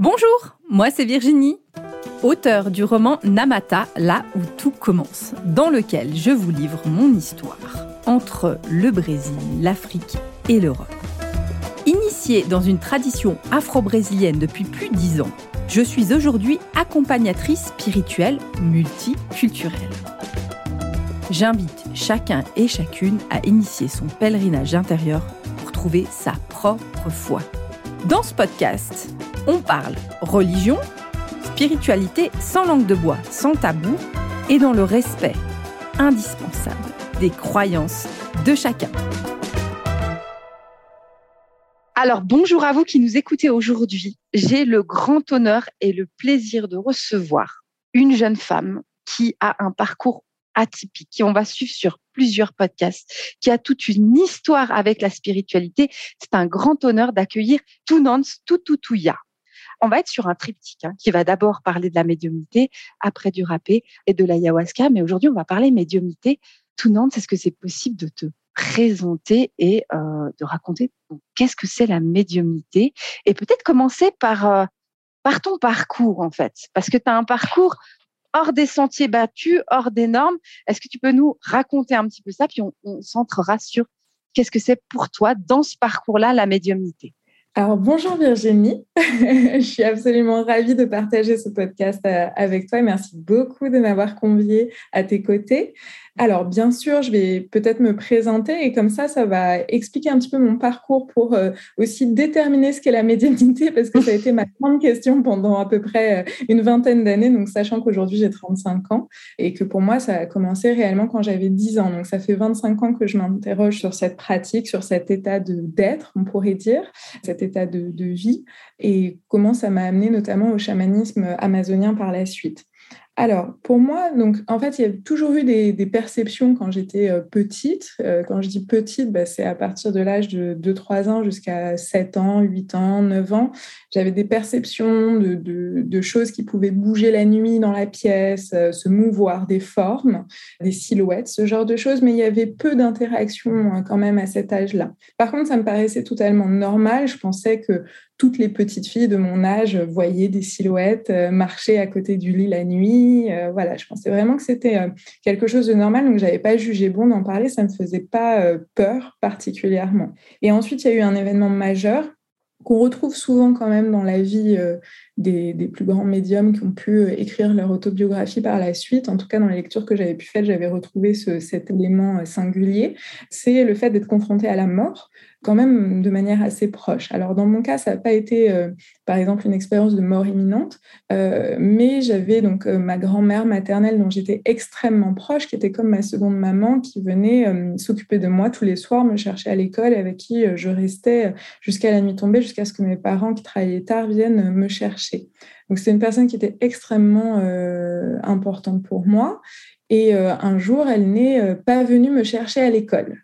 Bonjour, moi c'est Virginie, auteure du roman Namata, là où tout commence, dans lequel je vous livre mon histoire entre le Brésil, l'Afrique et l'Europe. Initiée dans une tradition afro-brésilienne depuis plus de dix ans, je suis aujourd'hui accompagnatrice spirituelle multiculturelle. J'invite chacun et chacune à initier son pèlerinage intérieur pour trouver sa propre foi. Dans ce podcast, on parle religion, spiritualité sans langue de bois, sans tabou et dans le respect indispensable des croyances de chacun. Alors bonjour à vous qui nous écoutez aujourd'hui. J'ai le grand honneur et le plaisir de recevoir une jeune femme qui a un parcours atypique, qui on va suivre sur plusieurs podcasts, qui a toute une histoire avec la spiritualité. C'est un grand honneur d'accueillir Tunans Tututuya. On va être sur un triptyque hein, qui va d'abord parler de la médiumnité, après du rapé et de l'ayahuasca. Mais aujourd'hui, on va parler médiumnité. Tout Nantes, est-ce que c'est possible de te présenter et euh, de raconter qu'est-ce que c'est la médiumnité et peut-être commencer par, euh, par ton parcours en fait, parce que tu as un parcours hors des sentiers battus, hors des normes. Est-ce que tu peux nous raconter un petit peu ça, puis on, on centrera sur qu'est-ce que c'est pour toi dans ce parcours-là, la médiumnité alors bonjour Virginie, je suis absolument ravie de partager ce podcast euh, avec toi merci beaucoup de m'avoir conviée à tes côtés. Alors, bien sûr, je vais peut-être me présenter et comme ça, ça va expliquer un petit peu mon parcours pour euh, aussi déterminer ce qu'est la médiumnité parce que ça a été ma grande question pendant à peu près euh, une vingtaine d'années. Donc, sachant qu'aujourd'hui, j'ai 35 ans et que pour moi, ça a commencé réellement quand j'avais 10 ans. Donc, ça fait 25 ans que je m'interroge sur cette pratique, sur cet état d'être, on pourrait dire, cet état de, de vie et comment ça m'a amené notamment au chamanisme amazonien par la suite. Alors, pour moi, donc, en fait, il y a toujours eu des, perceptions quand j'étais euh, petite. Euh, quand je dis petite, bah, c'est à partir de l'âge de 2-3 ans jusqu'à 7 ans, 8 ans, 9 ans. J'avais des perceptions de, choses qui pouvaient bouger la nuit dans la pièce, euh, se mouvoir, des formes, des silhouettes, ce genre de choses. Mais il y avait peu d'interactions quand même à cet âge-là. Par contre, ça me paraissait totalement normal. Je pensais que toutes les petites filles de mon âge voyaient des silhouettes euh, marcher à côté du lit la nuit. Euh, voilà, je pensais vraiment que c'était euh, quelque chose de normal, donc j'avais pas jugé bon d'en parler, ça me faisait pas peur particulièrement. Et ensuite, il y a eu un événement majeur qu'on retrouve souvent quand même dans la vie des, plus grands médiums qui ont pu écrire leur autobiographie par la suite. En tout cas, dans les lectures que j'avais pu faire, j'avais retrouvé cet élément singulier. C'est le fait d'être confronté à la mort quand même de manière assez proche. Alors dans mon cas, ça n'a pas été, euh, par exemple, une expérience de mort imminente, euh, mais j'avais donc euh, ma grand-mère maternelle dont j'étais extrêmement proche, qui était comme ma seconde maman, qui venait s'occuper de moi tous les soirs, me chercher à l'école, avec qui je restais jusqu'à la nuit tombée, jusqu'à ce que mes parents qui travaillaient tard viennent me chercher. C'est une personne qui était extrêmement importante pour moi. Et euh, un jour, elle n'est euh, pas venue me chercher à l'école.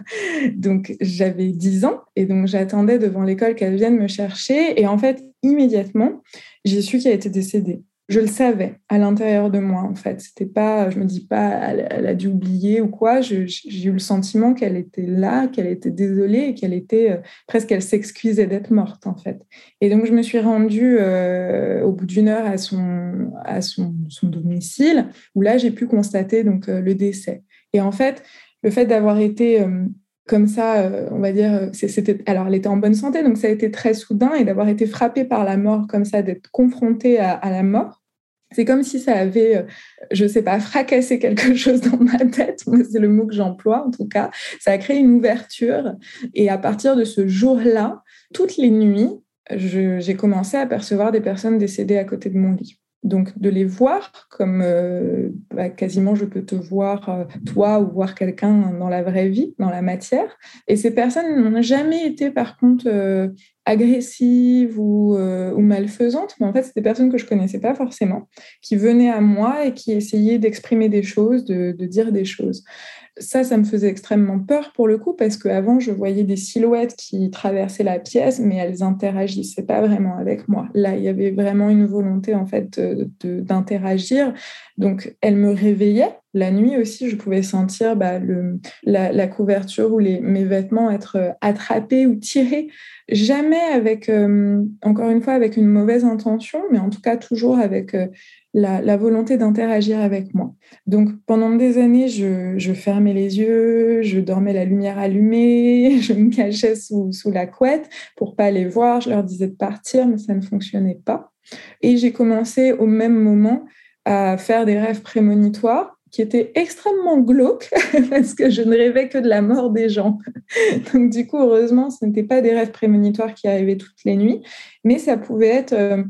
donc, j'avais 10 ans et donc j'attendais devant l'école qu'elle vienne me chercher. Et en fait, immédiatement, j'ai su qu'elle était décédée je le savais à l'intérieur de moi en fait. C'était pas, je me dis pas, elle, a dû oublier ou quoi. J'ai eu le sentiment qu'elle était là, qu'elle était désolée qu'elle était euh, presque, elle s'excusait d'être morte en fait. Et donc je me suis rendue euh, au bout d'une heure à son à son, domicile où là j'ai pu constater donc euh, le décès. Et en fait, le fait d'avoir été comme ça, on va dire, c'était alors elle était en bonne santé, donc ça a été très soudain et d'avoir été frappée par la mort comme ça, d'être confrontée à, la mort. C'est comme si ça avait, euh, je ne sais pas, fracassé quelque chose dans ma tête. C'est le mot que j'emploie en tout cas. Ça a créé une ouverture. Et à partir de ce jour-là, toutes les nuits, j'ai commencé à percevoir des personnes décédées à côté de mon lit. Donc de les voir comme euh, bah, quasiment je peux te voir euh, toi ou voir quelqu'un dans la vraie vie, dans la matière. Et ces personnes n'ont jamais été par contre euh, agressives ou, malfaisantes, mais en fait c'était des personnes que je connaissais pas forcément, qui venaient à moi et qui essayaient d'exprimer des choses, de dire des choses. Ça, ça me faisait extrêmement peur pour le coup, parce qu'avant, je voyais des silhouettes qui traversaient la pièce, mais elles interagissaient pas vraiment avec moi. Là, il y avait vraiment une volonté, en fait, d'interagir. Donc, elles me réveillaient. La nuit aussi, je pouvais sentir bah, la, couverture ou mes vêtements être attrapés ou tirés. Jamais avec, euh, encore une fois, avec une mauvaise intention, mais en tout cas toujours avec euh, la, volonté d'interagir avec moi. Donc pendant des années, je, fermais les yeux, je dormais la lumière allumée, je me cachais sous, sous la couette pour pas les voir. Je leur disais de partir, mais ça ne fonctionnait pas. Et j'ai commencé au même moment à faire des rêves prémonitoires qui étaient extrêmement glauques parce que je ne rêvais que de la mort des gens. Donc du coup, heureusement, ce n'étaient pas des rêves prémonitoires qui arrivaient toutes les nuits, mais ça pouvait être euh,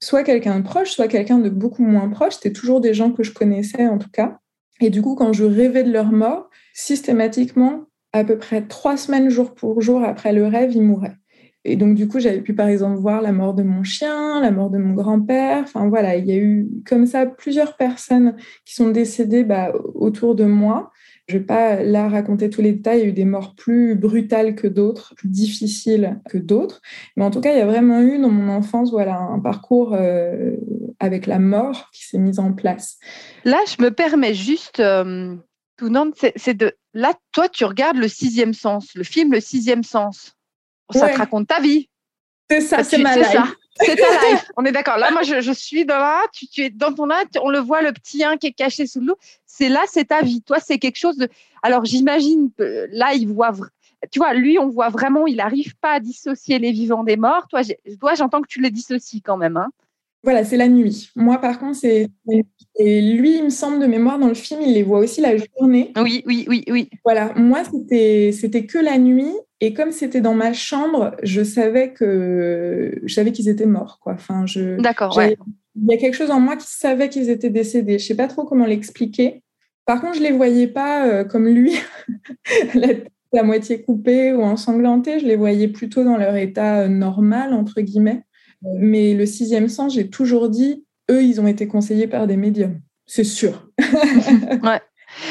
soit quelqu'un de proche, soit quelqu'un de beaucoup moins proche. C'était toujours des gens que je connaissais en tout cas. Et du coup, quand je rêvais de leur mort, systématiquement, à peu près trois semaines jour pour jour après le rêve, ils mouraient. Et donc, du coup, j'avais pu, par exemple, voir la mort de mon chien, la mort de mon grand-père. Enfin, voilà, il y a eu comme ça plusieurs personnes qui sont décédées bah, autour de moi. Je ne vais pas là raconter tous les détails. Il y a eu des morts plus brutales que d'autres, plus difficiles que d'autres. Mais en tout cas, il y a vraiment eu dans mon enfance voilà, un parcours euh, avec la mort qui s'est mis en place. Là, je me permets juste, euh, tout c'est de... Là, toi, tu regardes le sixième sens, le film Le sixième sens. Ça te raconte ta vie. C'est ça, c'est ma life. C'est ta life. On est d'accord. Là, moi, je, suis dans là, tu, es dans ton là, on le voit, le petit 1 qui est caché sous l'eau. C'est là, c'est ta vie. Toi, c'est quelque chose de. Alors, j'imagine, là, il voit. Tu vois, lui, on voit vraiment, il n'arrive pas à dissocier les vivants des morts. Toi, toi j'entends que tu les dissocies quand même. Hein. Voilà, c'est la nuit. Moi, par contre, c'est. Et lui, il me semble de mémoire dans le film, il les voit aussi la journée. Oui, oui, oui, oui. Voilà, moi, c'était, c'était que la nuit. Et comme c'était dans ma chambre, je savais que je savais qu'ils étaient morts, quoi. Enfin, je. D'accord. Ouais. Il y a quelque chose en moi qui savait qu'ils étaient décédés. Je sais pas trop comment l'expliquer. Par contre, je les voyais pas euh, comme lui, la tête à moitié coupée ou ensanglantée. Je les voyais plutôt dans leur état euh, normal entre guillemets. Mais le sixième sens, j'ai toujours dit, eux, ils ont été conseillés par des médiums. C'est sûr. ouais.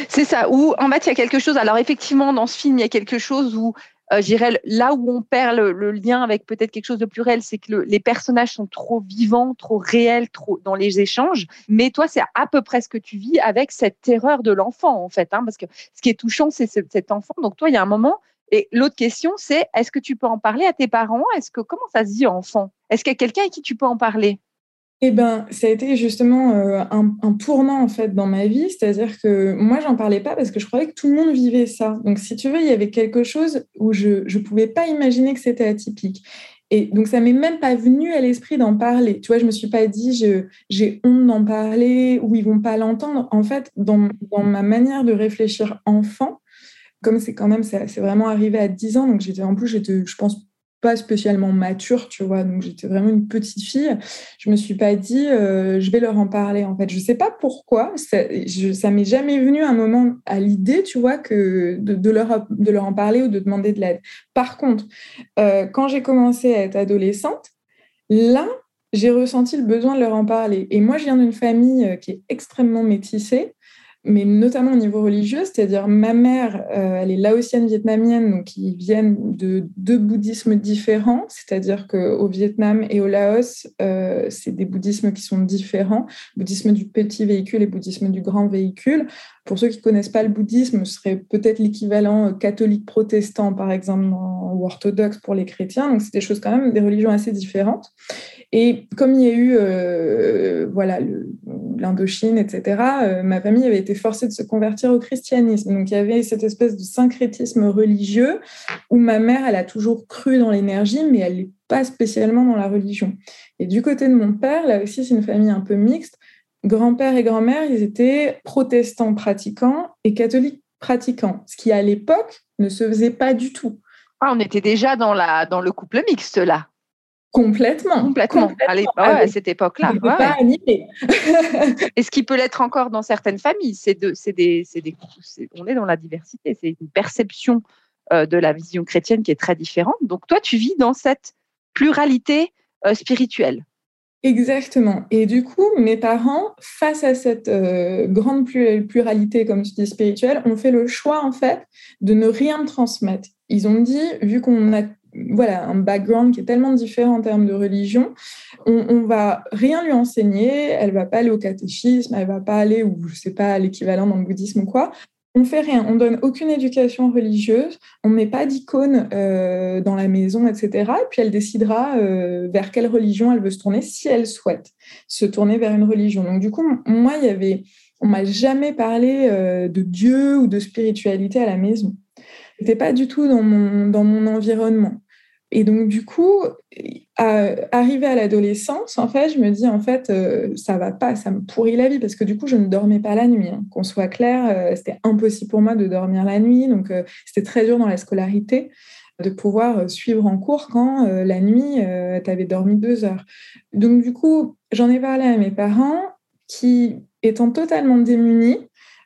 C'est ça. Ou en fait, il y a quelque chose. Alors effectivement, dans ce film, il y a quelque chose où euh, j'irais là où on perd le, lien avec peut-être quelque chose de plus réel, c'est que les personnages sont trop vivants, trop réels, trop dans les échanges. Mais toi, c'est à peu près ce que tu vis avec cette terreur de l'enfant, en fait. Hein, parce que ce qui est touchant, c'est cet enfant. Donc toi, il y a un moment. Et l'autre question, c'est est-ce que tu peux en parler à tes parents? Est-ce que comment ça se dit enfant? Est-ce qu'il y a quelqu'un à qui tu peux en parler? Eh ben, ça a été justement euh, un, tournant en fait dans ma vie, c'est-à-dire que moi j'en parlais pas parce que je croyais que tout le monde vivait ça. Donc si tu veux, il y avait quelque chose où je ne pouvais pas imaginer que c'était atypique. Et donc ça m'est même pas venu à l'esprit d'en parler. Tu vois, je me suis pas dit j'ai honte d'en parler ou ils vont pas l'entendre. En fait, dans, dans ma manière de réfléchir enfant, comme c'est quand même, c'est vraiment arrivé à 10 ans, donc j'étais en plus, je pense, pas spécialement mature, tu vois, donc j'étais vraiment une petite fille. Je me suis pas dit, euh, je vais leur en parler, en fait. Je sais pas pourquoi, ça, m'est jamais venu un moment à l'idée, tu vois, que de, leur, de leur en parler ou de demander de l'aide. Par contre, euh, quand j'ai commencé à être adolescente, là, j'ai ressenti le besoin de leur en parler. Et moi, je viens d'une famille euh, qui est extrêmement métissée mais notamment au niveau religieux, c'est-à-dire ma mère, euh, elle est laotienne vietnamienne, donc ils viennent de deux bouddhismes différents, c'est-à-dire qu'au Vietnam et au Laos, euh, c'est des bouddhismes qui sont différents, bouddhisme du petit véhicule et bouddhisme du grand véhicule. Pour ceux qui ne connaissent pas le bouddhisme, ce serait peut-être l'équivalent euh, catholique protestant, par exemple, ou orthodoxe pour les chrétiens, donc c'est des choses quand même, des religions assez différentes. Et comme il y a eu euh, voilà l'Indochine, etc., euh, ma famille avait été forcée de se convertir au christianisme. Donc il y avait cette espèce de syncrétisme religieux où ma mère, elle a toujours cru dans l'énergie, mais elle n'est pas spécialement dans la religion. Et du côté de mon père, là aussi, c'est une famille un peu mixte. Grand-père et grand-mère, ils étaient protestants pratiquants et catholiques pratiquants, ce qui à l'époque ne se faisait pas du tout. Ah, on était déjà dans, la, dans le couple mixte là. Complètement. Complètement. À, cette époque-là. Ouais. Et ce qui peut l'être encore dans certaines familles, c'est de, c'est des, c'est des, on est dans la diversité. C'est une perception euh, de la vision chrétienne qui est très différente. Donc toi, tu vis dans cette pluralité euh, spirituelle. Exactement. Et du coup, mes parents, face à cette euh, grande pluralité, comme tu dis, spirituelle, ont fait le choix, en fait, de ne rien transmettre. Ils ont dit, vu qu'on a voilà, un background qui est tellement différent en termes de religion, on, va rien lui enseigner, elle va pas aller au catéchisme, elle va pas aller, ou je sais pas, l'équivalent dans le bouddhisme ou quoi, on fait rien, on donne aucune éducation religieuse, on met pas d'icône euh, dans la maison, etc. Et puis elle décidera euh, vers quelle religion elle veut se tourner si elle souhaite se tourner vers une religion. Donc du coup, moi, il y avait, on m'a jamais parlé euh, de Dieu ou de spiritualité à la maison. C'était pas du tout dans mon dans mon environnement. Et donc, du coup, arrivé à l'adolescence, en fait, je me dis, en fait, euh, ça va pas, ça me pourrit la vie, parce que du coup, je ne dormais pas la nuit. Hein. Qu'on soit clair, euh, c'était impossible pour moi de dormir la nuit. Donc, euh, c'était très dur dans la scolarité de pouvoir suivre en cours quand la nuit, tu avais dormi deux heures. Donc, du coup, j'en ai parlé à mes parents qui, étant totalement démunis,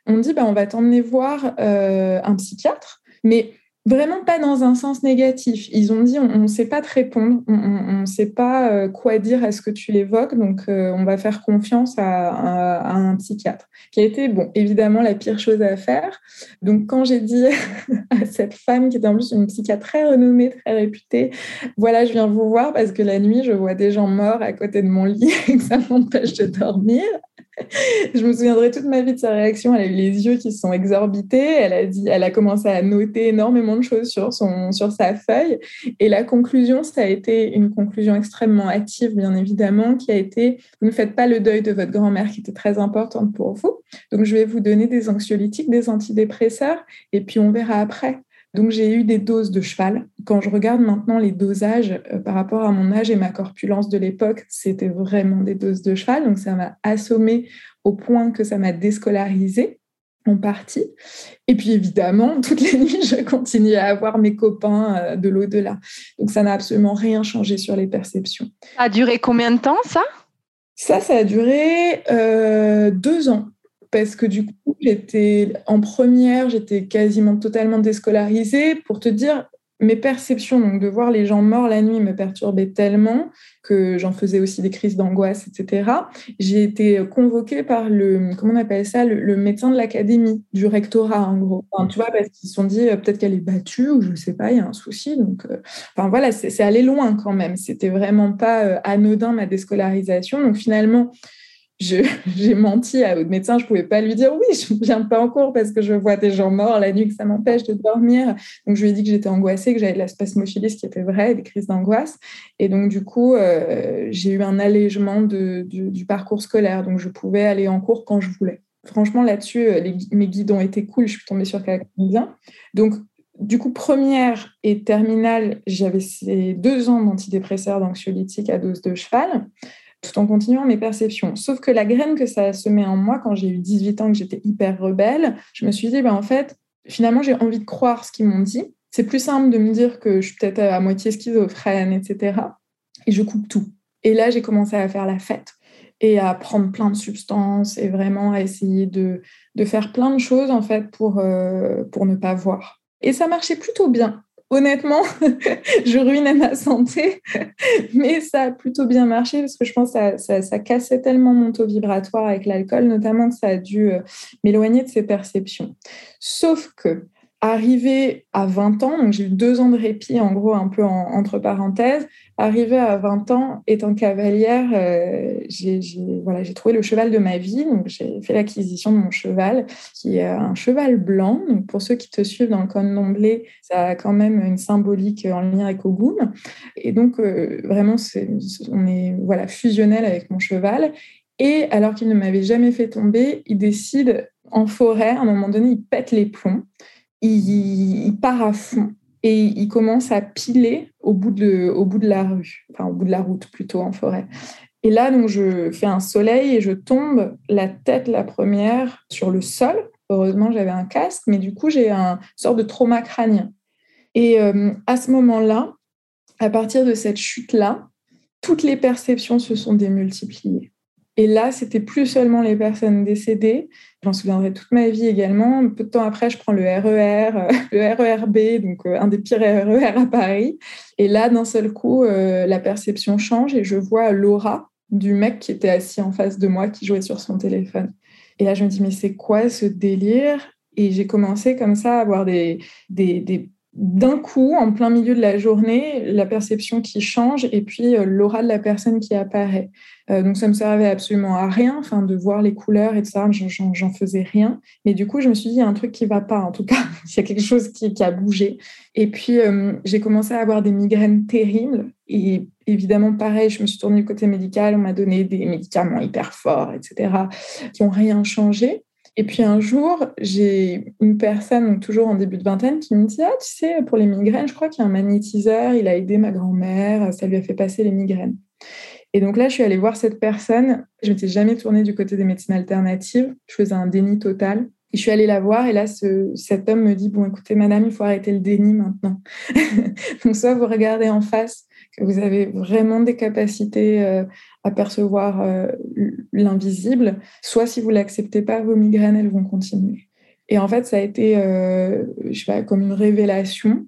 ont dit, bah, on va t'emmener voir un psychiatre. Mais Vraiment pas dans un sens négatif. Ils ont dit on ne sait pas te répondre, on ne sait pas euh, quoi dire à ce que tu l'évoques, donc euh, on va faire confiance à, un psychiatre, qui a été, bon, évidemment la pire chose à faire. Donc quand j'ai dit à cette femme, qui était en plus une psychiatre très renommée, très réputée, voilà, je viens vous voir parce que la nuit, je vois des gens morts à côté de mon lit et que ça m'empêche de dormir je me souviendrai toute ma vie de sa réaction. Elle a eu les yeux qui se sont exorbités. Elle a dit, elle a commencé à noter énormément de choses sur son, sur sa feuille. Et la conclusion, ça a été une conclusion extrêmement hâtive, bien évidemment, qui a été vous ne faites pas le deuil de votre grand-mère, qui était très importante pour vous. Donc, je vais vous donner des anxiolytiques, des antidépresseurs, et puis on verra après. Donc j'ai eu des doses de cheval. Quand je regarde maintenant les dosages euh, par rapport à mon âge et ma corpulence de l'époque, c'était vraiment des doses de cheval. Donc ça m'a assommé au point que ça m'a déscolarisé en partie. Et puis évidemment, toutes les nuits, je continuais à avoir mes copains euh, de l'au-delà. Donc ça n'a absolument rien changé sur les perceptions. Ça a duré combien de temps ça? Ça, ça a duré euh, deux ans parce que du coup, j'étais en première, j'étais quasiment totalement déscolarisée. Pour te dire, mes perceptions, donc de voir les gens morts la nuit, me perturbaient tellement que j'en faisais aussi des crises d'angoisse, etc. J'ai été convoquée par le, comment on appelle ça, le, médecin de l'académie, du rectorat en gros. tu vois, parce qu'ils se sont dit euh, peut-être qu'elle est battue ou je ne sais pas, il y a un souci. Donc, euh, enfin voilà, c'est allé loin quand même. C'était vraiment pas euh, anodin ma déscolarisation. Donc finalement, j'ai menti à au médecin, je pouvais pas lui dire oui, je ne viens pas en cours parce que je vois des gens morts la nuit, que ça m'empêche de dormir. Donc je lui ai dit que j'étais angoissée, que j'avais de la spasmophilie, ce qui était vrai, des crises d'angoisse. Et donc du coup, euh, j'ai eu un allègement de, du, parcours scolaire, donc je pouvais aller en cours quand je voulais. Franchement, là-dessus, euh, mes guides ont été cool, je suis tombée sur quelqu'un bien. Donc du coup, première et terminale, j'avais ces deux ans d'antidépresseurs, d'anxiolytiques à dose de cheval tout en continuant mes perceptions. Sauf que la graine que ça a semé en moi quand j'ai eu 18 ans, que j'étais hyper rebelle, je me suis dit, ben, en fait, finalement, j'ai envie de croire ce qu'ils m'ont dit. C'est plus simple de me dire que je suis peut-être à moitié schizophrène, etc. Et je coupe tout. Et là, j'ai commencé à faire la fête et à prendre plein de substances et vraiment à essayer de, de faire plein de choses, en fait, pour, euh, pour ne pas voir. Et ça marchait plutôt bien honnêtement, je ruinais ma santé, mais ça a plutôt bien marché parce que je pense que ça, cassait tellement mon taux vibratoire avec l'alcool, notamment que ça a dû euh, m'éloigner de ces perceptions. Sauf que Arrivé à 20 ans, donc j'ai eu deux ans de répit, en gros, un peu entre parenthèses. Arrivé à 20 ans, étant cavalière, euh, j'ai voilà, trouvé le cheval de ma vie. Donc j'ai fait l'acquisition de mon cheval, qui est un cheval blanc. Donc pour ceux qui te suivent dans le code d'emblée, ça a quand même une symbolique en lien avec Ogum. Et donc euh, vraiment, on est voilà, fusionnel avec mon cheval. Et alors qu'il ne m'avait jamais fait tomber, il décide en forêt, à un moment donné, il pète les plombs il, part à fond et il commence à piler au bout de, la rue, enfin au bout de la route plutôt en forêt. Et là, donc, je fais un soleil et je tombe la tête la première sur le sol. Heureusement, j'avais un casque, mais du coup, j'ai un sorte de trauma crânien. Et euh, à ce moment-là, à partir de cette chute-là, toutes les perceptions se sont démultipliées. Et là, c'était plus seulement les personnes décédées. J'en souviendrai toute ma vie également. Peu de temps après, je prends le RER, euh, le RERB, donc euh, un des pires RER à Paris. Et là, d'un seul coup, euh, la perception change et je vois Laura, du mec qui était assis en face de moi, qui jouait sur son téléphone. Et là, je me dis, mais c'est quoi ce délire? Et j'ai commencé comme ça à avoir des, des, des d'un coup, en plein milieu de la journée, la perception qui change et puis euh, l'aura de la personne qui apparaît. Euh, donc ça me servait absolument à rien, enfin de voir les couleurs et tout ça, j'en faisais rien. Mais du coup, je me suis dit, il y a un truc qui va pas, en tout cas, il y a quelque chose qui, a bougé. Et puis, euh, j'ai commencé à avoir des migraines terribles. Et évidemment, pareil, je me suis tournée du côté médical, on m'a donné des médicaments hyper forts, etc., qui n'ont rien changé. Et puis un jour, j'ai une personne, toujours en début de vingtaine, qui me dit Ah, tu sais, pour les migraines, je crois qu'il y a un magnétiseur, il a aidé ma grand-mère, ça lui a fait passer les migraines. Et donc là, je suis allée voir cette personne. Je m'étais jamais tournée du côté des médecines alternatives. Je faisais un déni total. Et je suis allée la voir et là, ce, cet homme me dit Bon, écoutez, madame, il faut arrêter le déni maintenant. donc, soit vous regardez en face que vous avez vraiment des capacités euh, à percevoir euh, l'invisible, soit si vous l'acceptez pas, vos migraines, elles vont continuer. Et en fait, ça a été, euh, je sais pas, comme une révélation.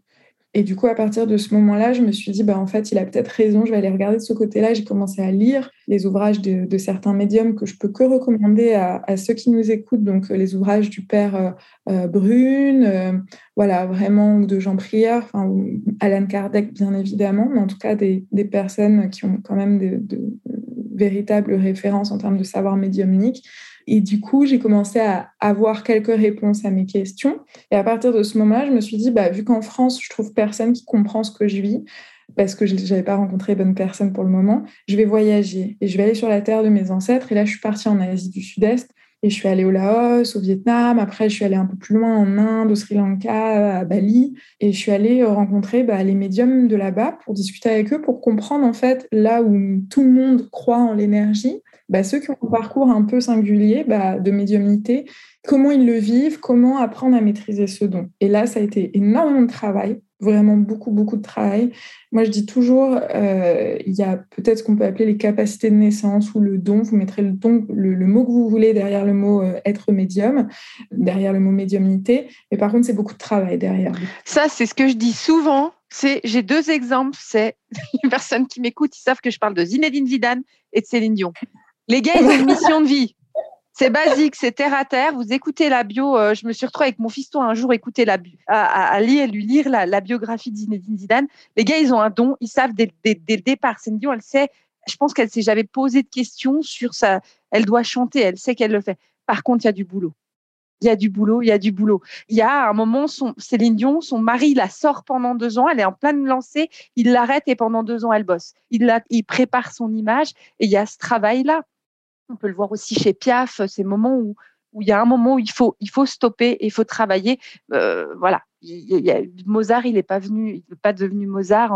Et du coup, à partir de ce moment-là, je me suis dit, bah, en fait, il a peut-être raison, je vais aller regarder de ce côté-là. J'ai commencé à lire les ouvrages de, certains médiums que je peux que recommander à, ceux qui nous écoutent, donc les ouvrages du père euh, euh, Brune, euh, voilà, vraiment, de Jean Prieur, enfin, Alan Kardec, bien évidemment, mais en tout cas des, personnes qui ont quand même de, de véritables références en termes de savoir médiumnique. Et du coup, j'ai commencé à avoir quelques réponses à mes questions. Et à partir de ce moment-là, je me suis dit, bah, vu qu'en France, je trouve personne qui comprend ce que je vis, parce que je n'avais pas rencontré bonne personne pour le moment, je vais voyager et je vais aller sur la terre de mes ancêtres. Et là, je suis partie en Asie du Sud-Est et je suis allée au Laos, au Vietnam. Après, je suis allée un peu plus loin en Inde, au Sri Lanka, à Bali. Et je suis allée rencontrer bah, les médiums de là-bas pour discuter avec eux, pour comprendre en fait là où tout le monde croit en l'énergie, bah, ceux qui ont un parcours un peu singulier bah, de médiumnité, comment ils le vivent, comment apprendre à maîtriser ce don. Et là, ça a été énormément de travail, vraiment beaucoup, beaucoup de travail. Moi, je dis toujours, euh, il y a peut-être ce qu'on peut appeler les capacités de naissance ou le don. Vous mettrez le, don, le, mot que vous voulez derrière le mot euh, être médium, derrière le mot médiumnité. Mais par contre, c'est beaucoup de travail derrière. Ça, c'est ce que je dis souvent. J'ai deux exemples. C'est les personnes qui m'écoutent, ils savent que je parle de Zinedine Zidane et de Céline Dion. Les gars, ils ont une mission de vie. C'est basique, c'est terre à terre. Vous écoutez la bio. Euh, je me suis retrouvée avec mon fiston un jour écouter la à, lui lire la, biographie de Zidane. Les gars, ils ont un don. Ils savent dès, le départ. Céline Dion, elle sait. Je pense qu'elle s'est jamais posé de questions sur ça. Elle doit chanter. Elle sait qu'elle le fait. Par contre, il y a du boulot. Il y a du boulot, il y a du boulot. Il y a un moment, Céline Dion, son mari la sort pendant deux ans, elle est en pleine lancée, il l'arrête et pendant deux ans, elle bosse. Il, la, il prépare son image et il y a ce travail-là. On peut le voir aussi chez Piaf, ces moments où, il y a un moment où il faut, stopper il faut travailler. Euh, voilà. Mozart, il n'est pas venu, il n'est pas devenu Mozart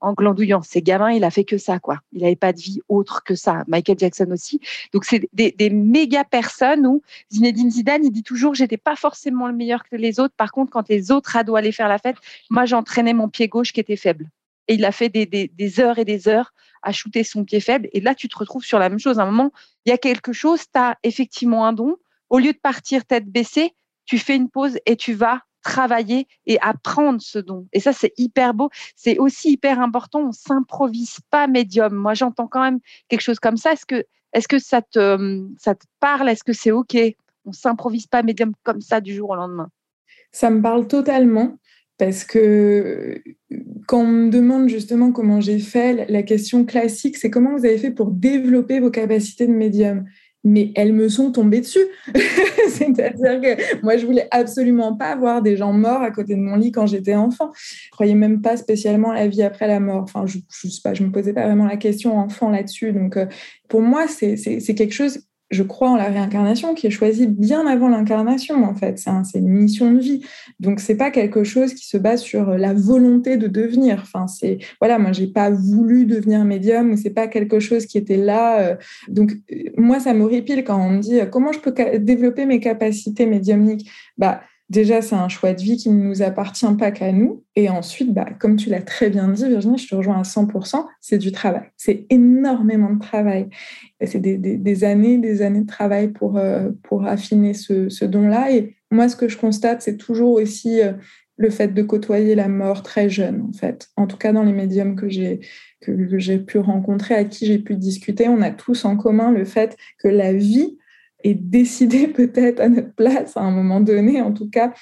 en, glandouillant. Ces gamins, il a fait que ça, quoi. Il n'avait pas de vie autre que ça. Michael Jackson aussi. Donc, c'est des, des, méga personnes où Zinedine Zidane, il dit toujours, j'étais pas forcément le meilleur que les autres. Par contre, quand les autres ados allaient faire la fête, moi, j'entraînais mon pied gauche qui était faible. Et il a fait des, heures et des heures à shooter son pied faible. Et là, tu te retrouves sur la même chose. À un moment, il y a quelque chose, tu as effectivement un don. Au lieu de partir tête baissée, tu fais une pause et tu vas travailler et apprendre ce don. Et ça, c'est hyper beau. C'est aussi hyper important. On s'improvise pas médium. Moi, j'entends quand même quelque chose comme ça. Est-ce que, est-ce que ça te, parle? Est-ce que c'est OK? On s'improvise pas médium comme ça du jour au lendemain? Ça me parle totalement parce que quand on me demande justement comment j'ai fait, la question classique, c'est comment vous avez fait pour développer vos capacités de médium? Mais elles me sont tombées dessus. C'est-à-dire que moi, je voulais absolument pas avoir des gens morts à côté de mon lit quand j'étais enfant. Je croyais même pas spécialement à la vie après la mort. Enfin, je, je sais pas, je me posais pas vraiment la question enfant là-dessus. Donc, euh, pour moi, c'est quelque chose je crois en la réincarnation qui est choisie bien avant l'incarnation en fait. C'est une mission de vie. Donc c'est pas quelque chose qui se base sur la volonté de devenir. Enfin c'est voilà, moi j'ai pas voulu devenir médium ou c'est pas quelque chose qui était là. Euh. Donc moi ça m'horripile quand on me dit comment je peux développer mes capacités médiumniques? Bah déjà, c'est un choix de vie qui ne nous appartient pas qu'à nous. Et ensuite, bah, comme tu l'as très bien dit, Virginie, je te rejoins à 100%, c'est du travail. C'est énormément de travail. C'est des, années, des années de travail pour, euh, pour affiner ce, don-là. Et moi, ce que je constate, c'est toujours aussi euh, le fait de côtoyer la mort très jeune, en fait. En tout cas, dans les médiums que j'ai que j'ai pu rencontrer, à qui j'ai pu discuter, on a tous en commun le fait que la vie est décidée peut-être à notre place à un moment donné, en tout cas,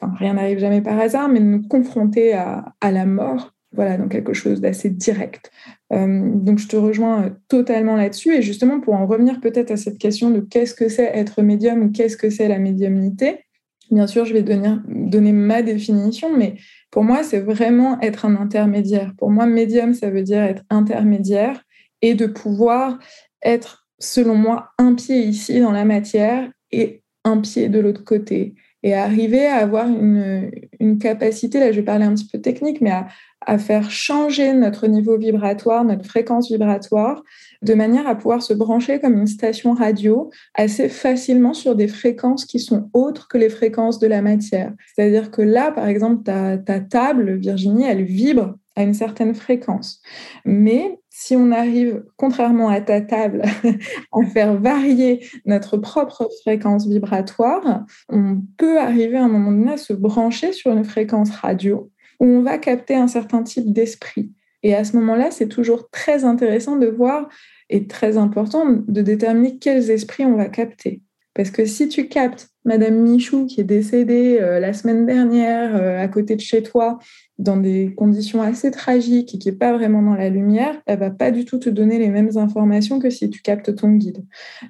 rien n'arrive jamais par hasard, mais nous confronter à, à la mort, voilà, donc quelque chose d'assez direct. Euh, donc je te rejoins euh, totalement là-dessus. Et justement, pour en revenir peut-être à cette question de qu'est-ce que c'est être médium ou qu'est-ce que c'est la médiumnité, bien sûr, je vais donner, donner ma définition, mais pour moi, c'est vraiment être un intermédiaire. Pour moi, médium, ça veut dire être intermédiaire et de pouvoir être, selon moi, un pied ici dans la matière et un pied de l'autre côté. Et arriver à avoir une, une, capacité, là je vais parler un petit peu technique, mais à, à faire changer notre niveau vibratoire, notre fréquence vibratoire, de manière à pouvoir se brancher comme une station radio assez facilement sur des fréquences qui sont autres que les fréquences de la matière. C'est-à-dire que là, par exemple, ta, ta table, Virginie, elle vibre à une certaine fréquence. Mais si on arrive, contrairement à ta table, à faire varier notre propre fréquence vibratoire, on peut arriver à un moment donné à se brancher sur une fréquence radio où on va capter un certain type d'esprit. Et à ce moment-là, c'est toujours très intéressant de voir et très important de déterminer quels esprits on va capter. Parce que si tu captes Madame Michou qui est décédée euh, la semaine dernière euh, à côté de chez toi dans des conditions assez tragiques et qui n'est pas vraiment dans la lumière, elle va pas du tout te donner les mêmes informations que si tu captes ton guide.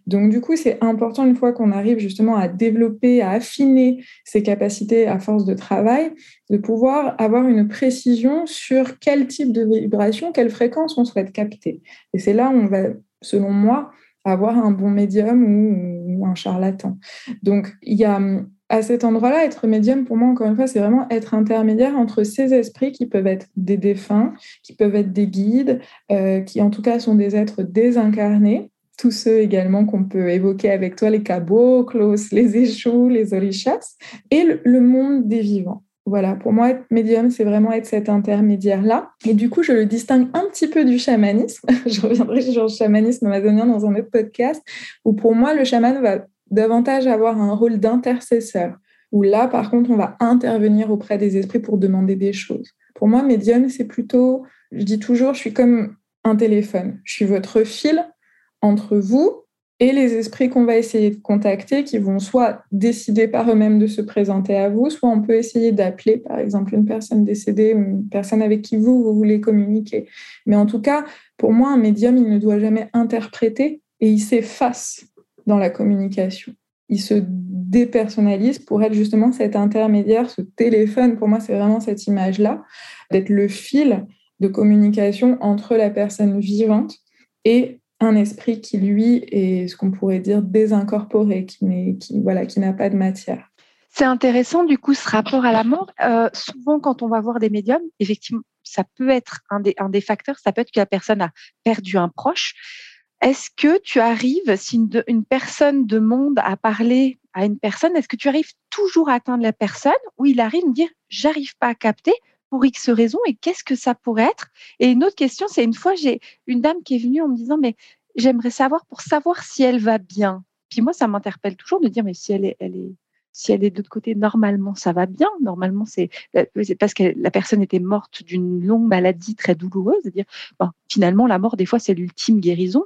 Donc du coup, c'est important une fois qu'on arrive justement à développer, à affiner ses capacités à force de travail, de pouvoir avoir une précision sur quel type de vibration, quelle fréquence on souhaite capter. Et c'est là où on va, selon moi, avoir un bon médium ou, ou un charlatan. Donc il y a à cet endroit-là, être médium, pour moi, encore une fois, c'est vraiment être intermédiaire entre ces esprits qui peuvent être des défunts, qui peuvent être des guides, euh, qui en tout cas sont des êtres désincarnés, tous ceux également qu'on peut évoquer avec toi, les caboclos, les échous, les orishas, et le, monde des vivants. Voilà, pour moi, être médium, c'est vraiment être cet intermédiaire-là. Et du coup, je le distingue un petit peu du chamanisme. je reviendrai sur le chamanisme amazonien dans un autre podcast, où pour moi, le chaman va davantage avoir un rôle d'intercesseur, où là, par contre, on va intervenir auprès des esprits pour demander des choses. Pour moi, médium, c'est plutôt, je dis toujours, je suis comme un téléphone. Je suis votre fil entre vous et les esprits qu'on va essayer de contacter, qui vont soit décider par eux-mêmes de se présenter à vous, soit on peut essayer d'appeler, par exemple, une personne décédée une personne avec qui vous, vous voulez communiquer. Mais en tout cas, pour moi, un médium, il ne doit jamais interpréter et il s'efface dans la communication. Il se dépersonnalise pour être justement cet intermédiaire, ce téléphone. Pour moi, c'est vraiment cette image-là, d'être le fil de communication entre la personne vivante et un esprit qui, lui, est ce qu'on pourrait dire désincorporé, qui, qui, voilà, qui n'a pas de matière. C'est intéressant, du coup, ce rapport à la mort. Euh, souvent, quand on va voir des médiums, effectivement, ça peut être un des, un des facteurs, ça peut être que la personne a perdu un proche. Est-ce que tu arrives, si une, personne demande à parler à une personne, est-ce que tu arrives toujours à atteindre la personne ou il arrive à me dire j'arrive pas à capter pour X raison et qu'est-ce que ça pourrait être? Et une autre question, c'est une fois j'ai une dame qui est venue en me disant mais j'aimerais savoir pour savoir si elle va bien. Puis moi ça m'interpelle toujours de dire mais si elle est elle est si elle est de l'autre côté, normalement, ça va bien. Normalement, c'est parce que la personne était morte d'une longue maladie très douloureuse. C'est-à-dire, finalement, la mort, des fois, c'est l'ultime guérison.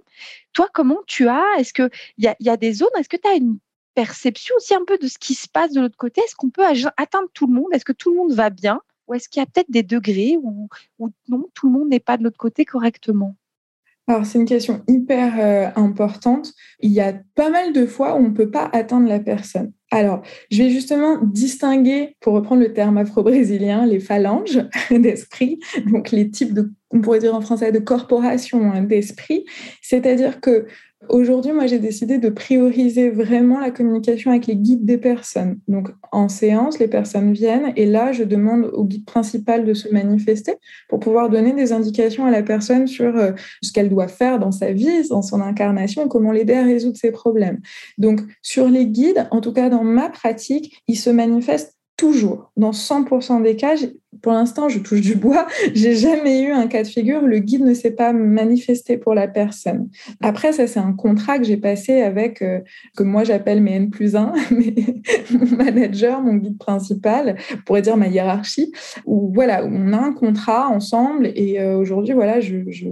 Toi, comment tu as Est-ce qu'il y a, y a des zones Est-ce que tu as une perception aussi un peu de ce qui se passe de l'autre côté? Est-ce qu'on peut atteindre tout le monde? Est-ce que tout le monde va bien? Ou est-ce qu'il y a peut-être des degrés où, non, tout le monde n'est pas de l'autre côté correctement? C'est une question hyper euh, importante. Il y a pas mal de fois où on ne peut pas atteindre la personne. Alors, je vais justement distinguer, pour reprendre le terme afro-brésilien, les phalanges d'esprit, donc les types de, on pourrait dire en français, de corporation hein, d'esprit. C'est-à-dire que Aujourd'hui, moi, j'ai décidé de prioriser vraiment la communication avec les guides des personnes. Donc, en séance, les personnes viennent et là, je demande au guide principal de se manifester pour pouvoir donner des indications à la personne sur euh, ce qu'elle doit faire dans sa vie, dans son incarnation, comment l'aider à résoudre ses problèmes. Donc, sur les guides, en tout cas dans ma pratique, ils se manifestent toujours, dans 100% des cas, pour l'instant, je touche du bois, j'ai jamais eu un cas de figure où le guide ne s'est pas manifesté pour la personne. Après, ça, c'est un contrat que j'ai passé avec, euh, que moi j'appelle mes N plus 1, mon manager, mon guide principal, on pourrait dire ma hiérarchie, où voilà, on a un contrat ensemble et euh, aujourd'hui, voilà, je, je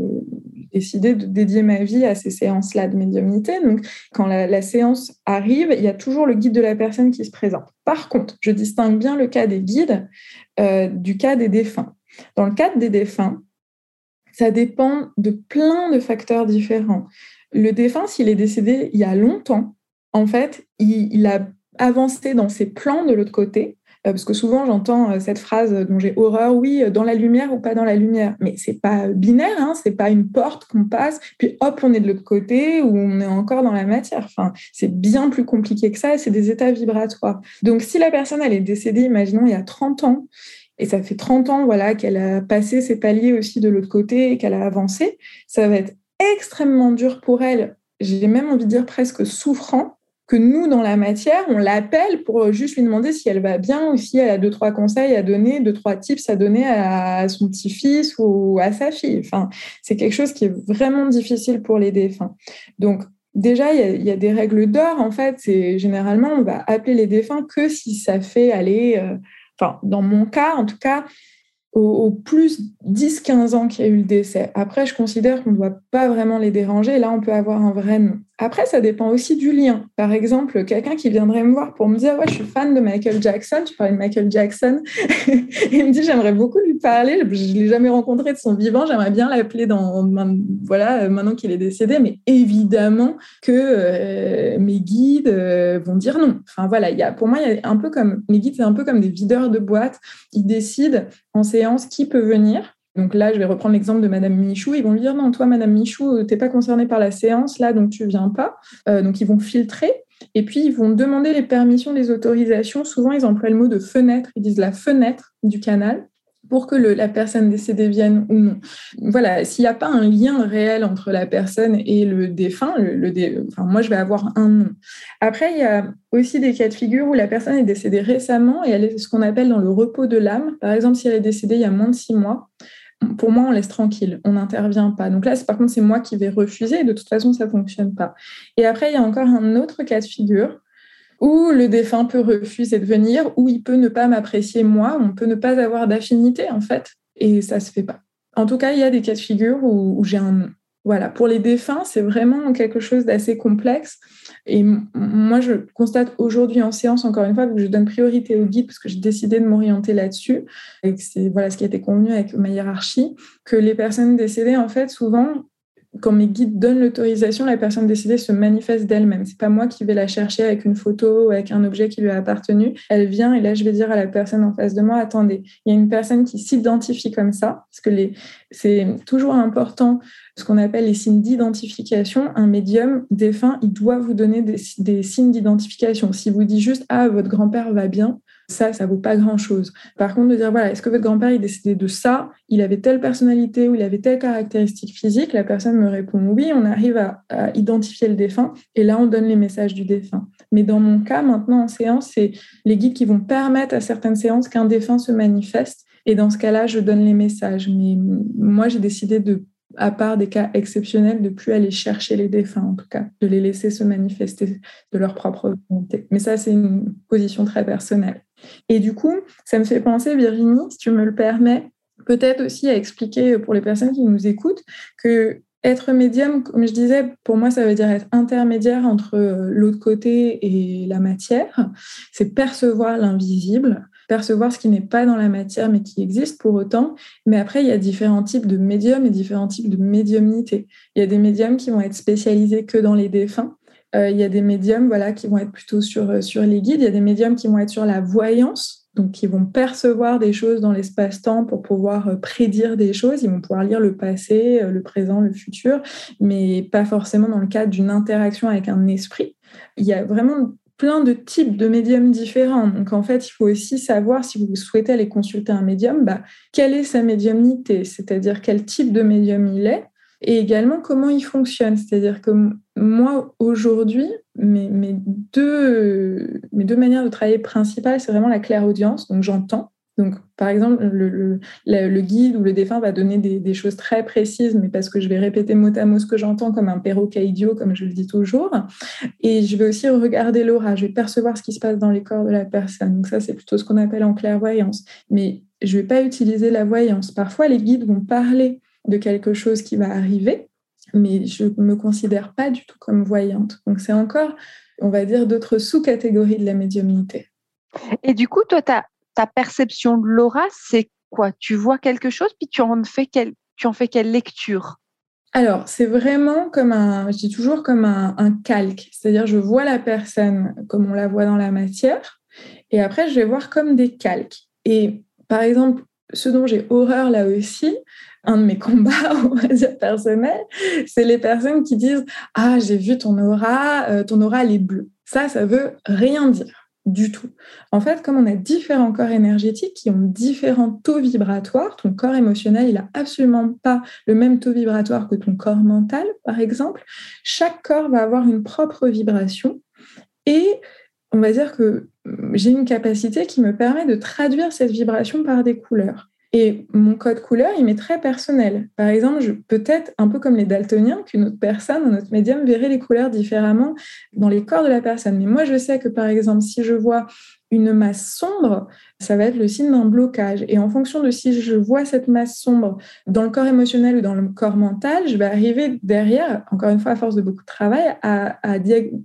décidé de dédier ma vie à ces séances-là de médiumnité. Donc, quand la, séance arrive, il y a toujours le guide de la personne qui se présente. Par contre, je distingue bien le cas des guides euh, du cas des défunts. Dans le cas des défunts, ça dépend de plein de facteurs différents. Le défunt, s'il est décédé il y a longtemps, en fait, il a avancé dans ses plans de l'autre côté parce que souvent j'entends euh, cette phrase dont j'ai horreur, oui, euh, dans la lumière ou pas dans la lumière. Mais c'est pas binaire, hein, c'est pas une porte qu'on passe, puis hop, on est de l'autre côté ou on est encore dans la matière. Enfin, c'est bien plus compliqué que ça, c'est des états vibratoires. Donc si la personne elle est décédée, imaginons il y a 30 ans, et ça fait 30 ans voilà qu'elle a passé ses paliers aussi de l'autre côté et qu'elle a avancé, ça va être extrêmement dur pour elle. J'ai même envie de dire presque souffrant que nous, dans la matière, on l'appelle pour juste lui demander si elle va bien ou si elle a deux, trois conseils à donner, deux, trois tips à donner à son petit-fils ou à sa fille. Enfin, c'est quelque chose qui est vraiment difficile pour les défunts. Donc, déjà, il y, a des règles d'or. En fait, c'est généralement, on va appeler les défunts que si ça fait aller, euh, enfin, dans mon cas, en tout cas, au, plus 10-15 ans qu'il y a eu le décès. Après, je considère qu'on ne doit pas vraiment les déranger. Là, on peut avoir un vrai nom. Après, ça dépend aussi du lien. Par exemple, quelqu'un qui viendrait me voir pour me dire Ouais, je suis fan de Michael Jackson, tu parlais de Michael Jackson. il me dit J'aimerais beaucoup lui parler. Je ne l'ai jamais rencontré de son vivant. J'aimerais bien l'appeler dans, voilà, maintenant qu'il est décédé. Mais évidemment que euh, mes guides euh, vont dire non. Enfin, voilà, y a, pour moi, y a un peu comme mes guides, c'est un peu comme des videurs de boîtes. Ils décident en séance qui peut venir. Donc là, je vais reprendre l'exemple de Madame Michou. Ils vont lui dire non, toi, Madame Michou, tu n'es pas concernée par la séance là, donc tu viens pas. Euh, donc ils vont filtrer. Et puis ils vont demander les permissions, les autorisations. Souvent, ils emploient le mot de fenêtre. Ils disent la fenêtre du canal pour que la personne décédée vienne ou non. Voilà, s'il n'y a pas un lien réel entre la personne et le défunt, moi je vais avoir un nom. Après, il y a aussi des cas de figure où la personne est décédée récemment et elle est ce qu'on appelle dans le repos de l'âme. Par exemple, si elle est décédée il y a moins de six mois, pour moi, on laisse tranquille, on n'intervient pas. Donc là, par contre, c'est moi qui vais refuser. De toute façon, ça ne fonctionne pas. Et après, il y a encore un autre cas de figure où le défunt peut refuser de venir, où il peut ne pas m'apprécier moi, on peut ne pas avoir d'affinité en fait, et ça se fait pas. En tout cas, il y a des cas de figure où, j'ai un voilà, pour les défunts, c'est vraiment quelque chose d'assez complexe. Et moi, je constate aujourd'hui en séance, encore une fois, que je donne priorité au guide parce que j'ai décidé de m'orienter là-dessus. Et c'est voilà ce qui a été convenu avec ma hiérarchie, que les personnes décédées, en fait, souvent, quand mes guides donnent l'autorisation, la personne décédée se manifeste d'elle-même. C'est pas moi qui vais la chercher avec une photo ou avec un objet qui lui a appartenu. Elle vient et là, je vais dire à la personne en face de moi, attendez, il y a une personne qui s'identifie comme ça, parce que c'est toujours important ce qu'on appelle les signes d'identification. Un médium défunt, il doit vous donner des, des signes d'identification. Si vous dit juste, ah, votre grand-père va bien, ça, ça vaut pas grand-chose. Par contre, de dire, voilà, est-ce que votre grand-père, il décidait de ça? Il avait telle personnalité ou il avait telle caractéristique physique? La personne me répond oui, on arrive à, identifier le défunt et là, on donne les messages du défunt. Mais dans mon cas, maintenant, en séance, c'est les guides qui vont permettre à certaines séances qu'un défunt se manifeste. Et dans ce cas-là, je donne les messages. Mais moi, j'ai décidé de à part des cas exceptionnels, de plus aller chercher les défunts, en tout cas, de les laisser se manifester de leur propre volonté. Mais ça, c'est une position très personnelle. Et du coup, ça me fait penser, Virginie, si tu me le permets, peut-être aussi à expliquer pour les personnes qui nous écoutent que être médium, comme je disais, pour moi, ça veut dire être intermédiaire entre l'autre côté et la matière. C'est percevoir l'invisible, percevoir ce qui n'est pas dans la matière mais qui existe pour autant. Mais après, il y a différents types de médiums et différents types de médiumnité. Il y a des médiums qui vont être spécialisés que dans les défunts. Euh, il y a des médiums voilà, qui vont être plutôt sur, euh, sur les guides. Il y a des médiums qui vont être sur la voyance, donc qui vont percevoir des choses dans l'espace-temps pour pouvoir euh, prédire des choses. Ils vont pouvoir lire le passé, le présent, le futur, mais pas forcément dans le cadre d'une interaction avec un esprit. Il y a vraiment plein de types de médiums différents. Donc en fait, il faut aussi savoir si vous souhaitez aller consulter un médium, bah, quelle est sa médiumnité, c'est-à-dire quel type de médium il est? Et également comment il fonctionne. C'est-à-dire que moi, aujourd'hui, mes, mes, deux, mes deux manières de travailler principales, c'est vraiment la claire audience, donc j'entends. Donc, par exemple, le, le, guide ou le défunt va donner des, choses très précises, mais parce que je vais répéter mot à mot ce que j'entends comme un perroquet idiot, comme je le dis toujours. Et je vais aussi regarder l'aura, je vais percevoir ce qui se passe dans les corps de la personne. Donc ça, c'est plutôt ce qu'on appelle en clairvoyance. Mais je ne vais pas utiliser la voyance. Parfois, les guides vont parler de quelque chose qui va arriver, mais je ne me considère pas du tout comme voyante. Donc c'est encore, on va dire, d'autres sous-catégories de la médiumnité. Et du coup, toi, ta, ta perception de l'aura, c'est quoi? Tu vois quelque chose, puis tu en fais, quelle, tu en fais quelle lecture? Alors, c'est vraiment comme un, je dis toujours comme un, un calque. C'est-à-dire, je vois la personne comme on la voit dans la matière, et après, je vais voir comme des calques. Et par exemple, ce dont j'ai horreur là aussi, un de mes combats, on va dire personnels, c'est les personnes qui disent Ah, j'ai vu ton aura, euh, ton aura, elle est bleue. Ça, ça veut rien dire du tout. En fait, comme on a différents corps énergétiques qui ont différents taux vibratoires, ton corps émotionnel, il n'a absolument pas le même taux vibratoire que ton corps mental, par exemple. Chaque corps va avoir une propre vibration et on va dire que j'ai une capacité qui me permet de traduire cette vibration par des couleurs. Et mon code couleur, il m'est très personnel. Par exemple, peut-être un peu comme les daltoniens, qu'une autre personne, un autre médium verrait les couleurs différemment dans les corps de la personne. Mais moi, je sais que par exemple, si je vois une masse sombre, ça va être le signe d'un blocage. Et en fonction de si je vois cette masse sombre dans le corps émotionnel ou dans le corps mental, je vais arriver derrière, encore une fois, à force de beaucoup de travail, à,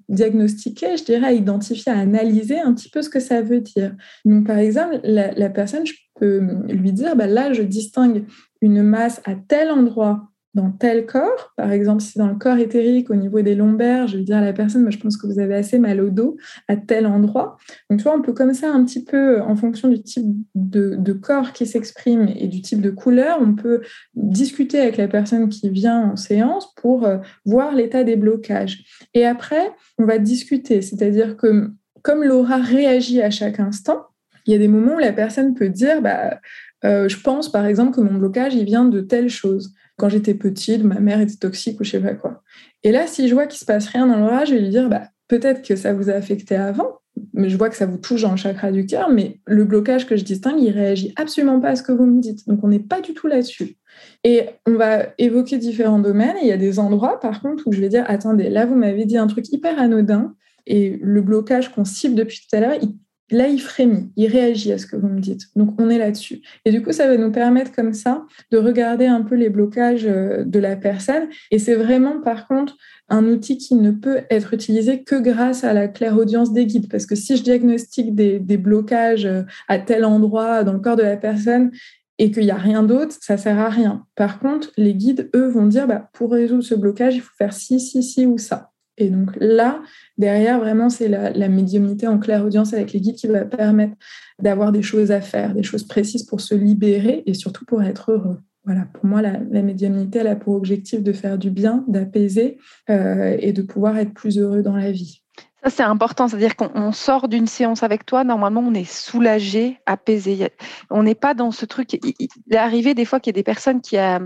diagnostiquer, je dirais, à identifier, à analyser un petit peu ce que ça veut dire. Donc, par exemple, la, personne, je peux lui dire, bah, là, je distingue une masse à tel endroit dans tel corps. Par exemple, si dans le corps éthérique, au niveau des lombaires, je vais dire à la personne, moi, je pense que vous avez assez mal au dos à tel endroit. Donc, tu vois, on peut comme ça, un petit peu, en fonction du type de, de corps qui s'exprime et du type de couleur, on peut discuter avec la personne qui vient en séance pour euh, voir l'état des blocages. Et après, on va discuter, c'est-à-dire que comme l'aura réagit à chaque instant, il y a des moments où la personne peut dire, bah, euh, je pense par exemple que mon blocage, il vient de telle chose quand j'étais petite, ma mère était toxique ou je sais pas quoi. Et là, si je vois qu'il se passe rien dans l'orage, je vais lui dire, bah, peut-être que ça vous a affecté avant, mais je vois que ça vous touche dans le chakra du cœur, mais le blocage que je distingue, il réagit absolument pas à ce que vous me dites. Donc, on n'est pas du tout là-dessus. Et on va évoquer différents domaines. Il y a des endroits, par contre, où je vais dire, attendez, là, vous m'avez dit un truc hyper anodin, et le blocage qu'on cible depuis tout à l'heure, il là, il frémit, il réagit à ce que vous me dites. Donc, on est là-dessus. Et du coup, ça va nous permettre comme ça de regarder un peu les blocages euh, de la personne. Et c'est vraiment, par contre, un outil qui ne peut être utilisé que grâce à la claire audience des guides. Parce que si je diagnostique des, blocages euh, à tel endroit dans le corps de la personne et qu'il n'y a rien d'autre, ça sert à rien. Par contre, les guides, eux, vont dire, bah, pour résoudre ce blocage, il faut faire ci, ci, ci ou ça. Et donc là, derrière, vraiment, c'est la, médiumnité en claire audience avec les guides qui va permettre d'avoir des choses à faire, des choses précises pour se libérer et surtout pour être heureux. Voilà, pour moi, la, médiumnité, elle a pour objectif de faire du bien, d'apaiser euh, et de pouvoir être plus heureux dans la vie. Ça, c'est important, c'est-à-dire qu'on sort d'une séance avec toi, normalement, on est soulagé, apaisé. On n'est pas dans ce truc. Il est arrivé des fois qu'il y a des personnes qui, euh,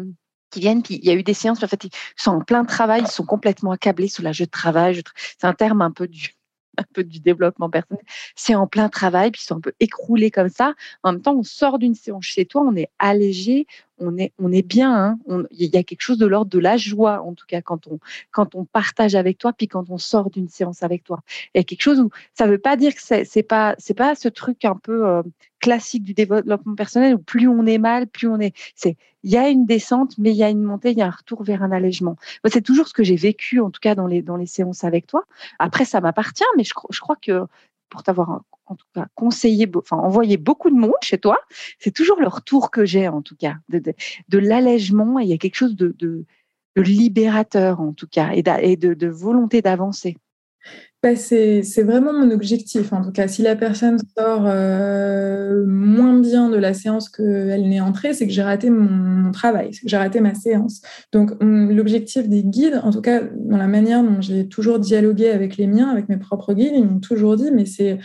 qui viennent, puis il y a eu des séances, en fait, ils sont en plein travail, ils sont complètement accablés sous la jeu de travail. C'est un terme un peu du, un peu du développement personnel. C'est en plein travail, puis ils sont un peu écroulés comme ça. En même temps, on sort d'une séance chez toi, on est allégé, on est, on est bien. Hein. Il y a quelque chose de l'ordre de la joie, en tout cas, quand on, quand on partage avec toi, puis quand on sort d'une séance avec toi. Il y a quelque chose où ça ne veut pas dire que c'est, c'est pas, pas ce truc un peu euh, classique du développement personnel où plus on est mal, plus on est. C'est, il y a une descente, mais il y a une montée, il y a un retour vers un allègement. C'est toujours ce que j'ai vécu, en tout cas, dans les, dans les séances avec toi. Après, ça m'appartient, mais je, je crois que pour t'avoir en tout cas conseillé, enfin envoyé beaucoup de monde chez toi, c'est toujours le retour que j'ai en tout cas de, de, l'allègement et il y a quelque chose de, de, libérateur en tout cas et, de, de volonté d'avancer. Bah, c'est vraiment mon objectif. En tout cas, si la personne sort euh, moins bien de la séance qu'elle n'est entrée, c'est que j'ai raté mon, travail, que j'ai raté ma séance. Donc, hum, l'objectif des guides, en tout cas, dans la manière dont j'ai toujours dialogué avec les miens, avec mes propres guides, ils m'ont toujours dit, mais c'est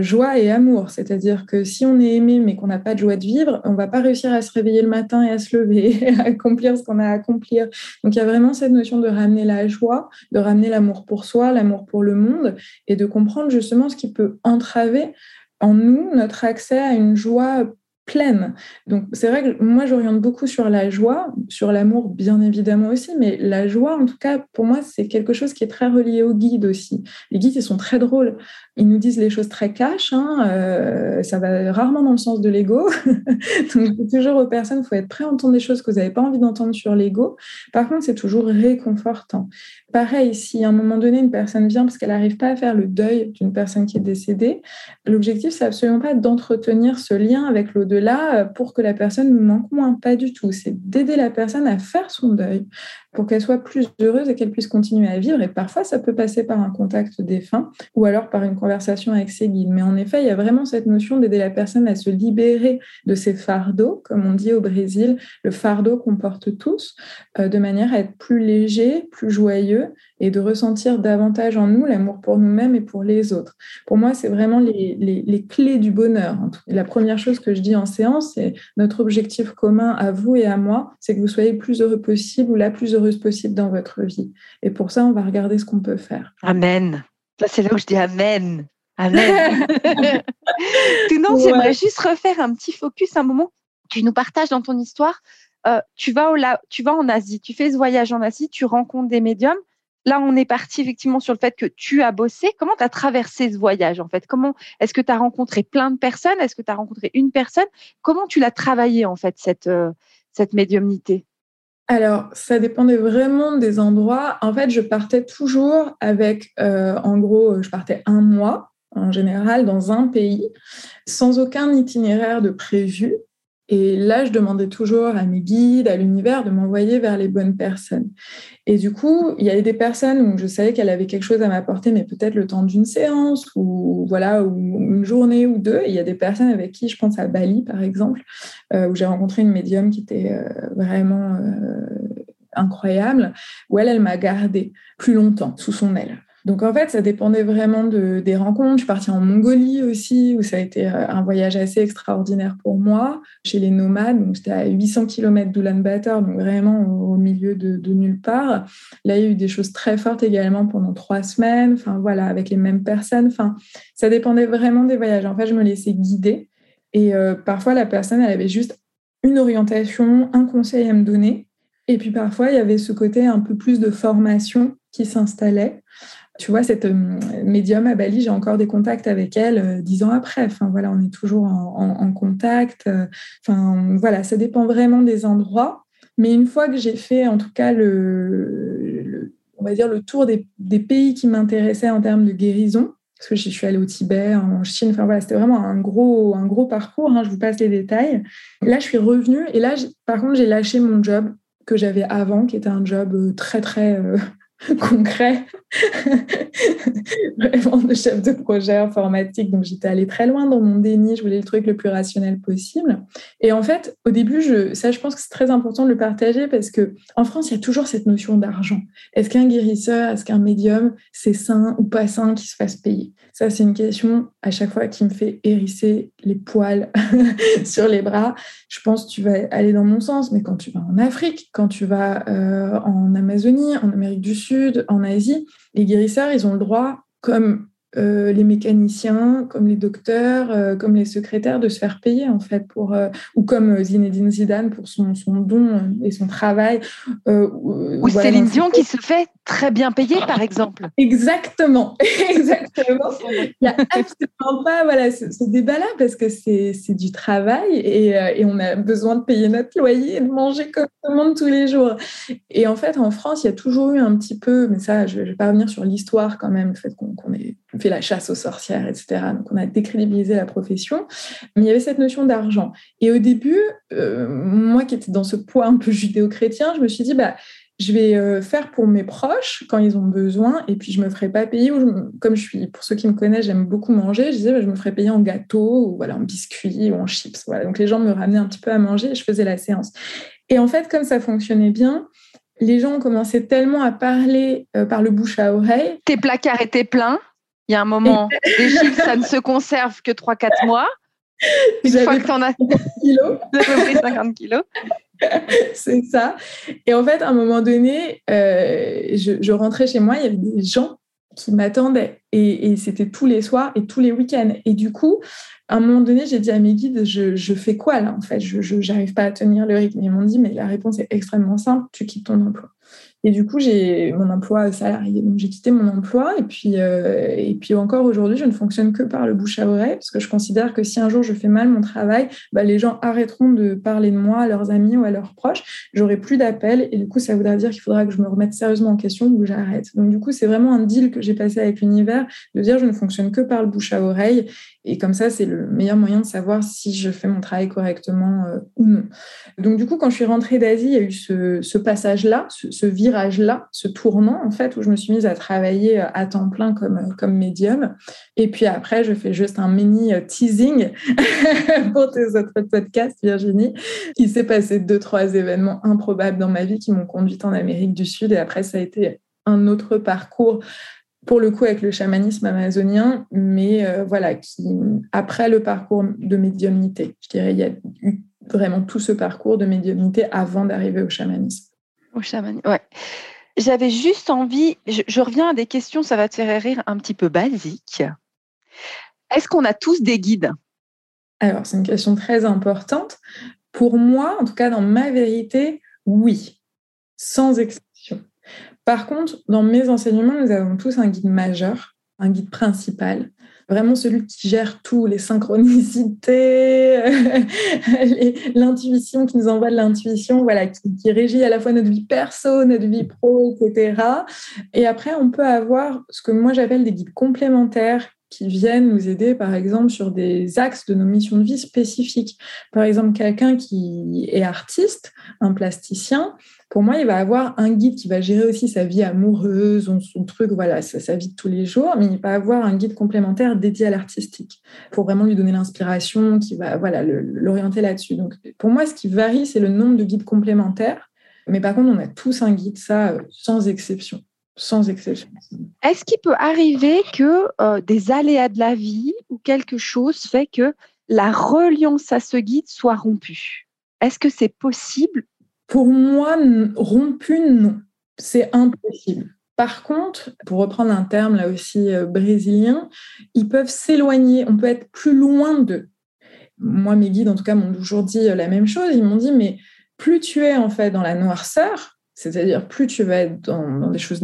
joie et amour. C'est-à-dire que si on est aimé, mais qu'on n'a pas de joie de vivre, on va pas réussir à se réveiller le matin et à se lever, à accomplir ce qu'on a à accomplir. Donc, il y a vraiment cette notion de ramener la joie, de ramener l'amour pour soi, l'amour pour le monde et de comprendre justement ce qui peut entraver en nous notre accès à une joie pleine. Donc c'est vrai que moi j'oriente beaucoup sur la joie, sur l'amour bien évidemment aussi, mais la joie en tout cas pour moi c'est quelque chose qui est très relié aux guides aussi. Les guides ils sont très drôles, ils nous disent les choses très cash, hein, euh, ça va rarement dans le sens de l'ego. Donc toujours aux personnes, il faut être prêt à entendre des choses que vous n'avez pas envie d'entendre sur l'ego. Par contre c'est toujours réconfortant. Pareil, si à un moment donné, une personne vient parce qu'elle n'arrive pas à faire le deuil d'une personne qui est décédée, l'objectif, c'est absolument pas d'entretenir ce lien avec l'au-delà euh, pour que la personne nous manque moins. Pas du tout. C'est d'aider la personne à faire son deuil, pour qu'elle soit plus heureuse et qu'elle puisse continuer à vivre. Et parfois, ça peut passer par un contact défunt ou alors par une conversation avec ses guides. Mais en effet, il y a vraiment cette notion d'aider la personne à se libérer de ses fardeaux, comme on dit au Brésil, le fardeau qu'on porte tous, euh, de manière à être plus léger, plus joyeux et de ressentir davantage en nous l'amour pour nous-mêmes et pour les autres. Pour moi, c'est vraiment les, les, clés du bonheur. La première chose que je dis en séance, c'est notre objectif commun à vous et à moi, c'est que vous soyez plus heureux possible ou la plus heureuse possible dans votre vie. Et pour ça, on va regarder ce qu'on peut faire. Amen. Là, c'est là où je dis Amen. Amen. Non, j'aimerais juste refaire un petit focus un moment. Tu nous partages dans ton histoire. Euh, tu, vas au, tu vas en Asie, tu fais ce voyage en Asie, tu rencontres des médiums là, on est parti effectivement sur le fait que tu as bossé. Comment tu as traversé ce voyage en fait? Comment est-ce que tu as rencontré plein de personnes? Est-ce que tu as rencontré une personne? Comment tu l'as travaillé en fait cette euh, médiumnité? Alors, ça dépendait vraiment des endroits. En fait, je partais toujours avec, euh, en gros, je partais un mois en général dans un pays, sans aucun itinéraire de prévu. Et là, je demandais toujours à mes guides, à l'univers, de m'envoyer vers les bonnes personnes. Et du coup, il y avait des personnes où je savais qu'elle avait quelque chose à m'apporter, mais peut-être le temps d'une séance ou voilà, ou une journée ou deux. Il y a des personnes avec qui, je pense à Bali, par exemple, euh, où j'ai rencontré une médium qui était euh, vraiment euh, incroyable, où elle, elle m'a gardée plus longtemps sous son aile. Donc en fait, ça dépendait vraiment de, des rencontres. Je suis partie en Mongolie aussi, où ça a été euh, un voyage assez extraordinaire pour moi, chez les nomades. Donc j'étais à 800 km d'Ulaanbaatar, donc vraiment au, milieu de, nulle part. Là, il y a eu des choses très fortes également pendant trois semaines. Enfin voilà, avec les mêmes personnes. Ça dépendait vraiment des voyages. En fait, je me laissais guider. Et euh, parfois, la personne, elle avait juste une orientation, un conseil à me donner. Et puis parfois, il y avait ce côté un peu plus de formation qui s'installait. Tu vois, cette euh, médium à Bali, j'ai encore des contacts avec elle euh, dix ans après. Enfin, voilà, on est toujours en, contact. Euh, enfin, voilà, ça dépend vraiment des endroits. Mais une fois que j'ai fait, en tout cas, le, on va dire le tour des, pays qui m'intéressaient en termes de guérison, parce que je suis allée au Tibet, en Chine, enfin voilà, c'était vraiment un gros, un gros parcours, hein, je vous passe les détails. Là, je suis revenue et là, par contre, j'ai lâché mon job que j'avais avant, qui était un job très, très concret, vraiment de chef de projet informatique. Donc j'étais allée très loin dans mon déni, je voulais le truc le plus rationnel possible. Et en fait, au début, ça, je pense que c'est très important de le partager parce que en France, il y a toujours cette notion d'argent. Est-ce qu'un guérisseur, est-ce qu'un médium, c'est sain ou pas sain qui se fasse payer? Ça, c'est une question à chaque fois qui me fait hérisser les poils sur les bras. Je pense que tu vas aller dans mon sens, mais quand tu vas en Afrique, quand tu vas euh, en Amazonie, en Amérique du Sud, en Asie, les guérisseurs, ils ont le droit, comme euh, les mécaniciens, comme les docteurs, euh, comme les secrétaires, de se faire payer en fait pour euh, ou comme Zinedine Zidane pour son, son don et son travail. ou Céline Dion qui se fait très bien payer par exemple. Exactement, exactement. Il n'y a absolument pas voilà ce, débat-là parce que c'est du travail et, et, on a besoin de payer notre loyer et de manger comme tout le monde tous les jours. Et en fait, en France, il y a toujours eu un petit peu, mais ça, je ne vais pas revenir sur l'histoire quand même, le fait qu'on est fait la chasse aux sorcières, etc. Donc on a décrédibilisé la profession. Mais il y avait cette notion d'argent. Et au début, euh, moi qui étais dans ce poids un peu judéo-chrétien, je me suis dit, bah, je vais euh, faire pour mes proches quand ils ont besoin, et puis je me ferai pas payer. comme je suis, pour ceux qui me connaissent, j'aime beaucoup manger. Je disais, bah, je me ferai payer en gâteau ou voilà en biscuits ou en chips. Voilà. Donc les gens me ramenaient un petit peu à manger et je faisais la séance. Et en fait, comme ça fonctionnait bien, les gens ont commencé tellement à parler euh, par le bouche à oreille. Tes placards étaient pleins. Il y a un moment, les chips, ça ne se conserve que 3-4 mois. Une fois que tu en as 50 kilos. 50 kilos. c'est ça. Et en fait, à un moment donné, euh, je, rentrais chez moi, il y avait des gens qui m'attendaient. Et, c'était tous les soirs et tous les week-ends. Et du coup, à un moment donné, j'ai dit à mes guides, je, fais quoi là en fait? Je n'arrive pas à tenir le rythme. Ils m'ont dit, mais la réponse est extrêmement simple, tu quittes ton emploi. Et du coup, j'ai mon emploi salarié. Donc, j'ai quitté mon emploi. Et puis, euh, et puis encore aujourd'hui, je ne fonctionne que par le bouche à oreille parce que je considère que si un jour je fais mal mon travail, bah, les gens arrêteront de parler de moi à leurs amis ou à leurs proches. J'aurai plus d'appels. Et du coup, ça voudra dire qu'il faudra que je me remette sérieusement en question ou que j'arrête. Donc, du coup, c'est vraiment un deal que j'ai passé avec l'univers de dire je ne fonctionne que par le bouche à oreille. Et comme ça, c'est le meilleur moyen de savoir si je fais mon travail correctement euh, ou non. Donc, du coup, quand je suis rentrée d'Asie, il y a eu ce, passage-là, ce, virage-là, ce tournant, en fait, où je me suis mise à travailler euh, à temps plein comme, euh, comme médium. Et puis après, je fais juste un mini teasing pour tes autres podcasts, Virginie. Il s'est passé deux, trois événements improbables dans ma vie qui m'ont conduite en Amérique du Sud. Et après, ça a été un autre parcours pour le coup avec le chamanisme amazonien, mais euh, voilà, qui, après le parcours de médiumnité, je dirais, il y a eu vraiment tout ce parcours de médiumnité avant d'arriver au chamanisme. Au chamanisme, ouais. J'avais juste envie, je, reviens à des questions, ça va te faire rire, un petit peu basiques. Est-ce qu'on a tous des guides? Alors, c'est une question très importante. Pour moi, en tout cas, dans ma vérité, oui, sans exception. Par contre, dans mes enseignements, nous avons tous un guide majeur, un guide principal, vraiment celui qui gère tout, les synchronicités, l'intuition, qui nous envoie de l'intuition, voilà, qui, régit à la fois notre vie perso, notre vie pro, etc. Et après, on peut avoir ce que moi j'appelle des guides complémentaires qui viennent nous aider, par exemple, sur des axes de nos missions de vie spécifiques. Par exemple, quelqu'un qui est artiste, un plasticien, pour moi, il va avoir un guide qui va gérer aussi sa vie amoureuse, son, truc, voilà, sa, vie de tous les jours, mais il va avoir un guide complémentaire dédié à l'artistique pour vraiment lui donner l'inspiration, qui va voilà l'orienter là-dessus. Donc, pour moi, ce qui varie, c'est le nombre de guides complémentaires. Mais par contre, on a tous un guide, ça, euh, sans exception. Sans exception. Est-ce qu'il peut arriver que euh, des aléas de la vie ou quelque chose fait que la reliance à ce guide soit rompue? Est-ce que c'est possible? Pour moi, rompu, non. C'est impossible. Par contre, pour reprendre un terme là aussi euh, brésilien, ils peuvent s'éloigner, on peut être plus loin d'eux. Moi, mes guides, en tout cas, m'ont toujours dit euh, la même chose. Ils m'ont dit, mais plus tu es en fait dans la noirceur, c'est-à-dire, plus tu vas être dans, des choses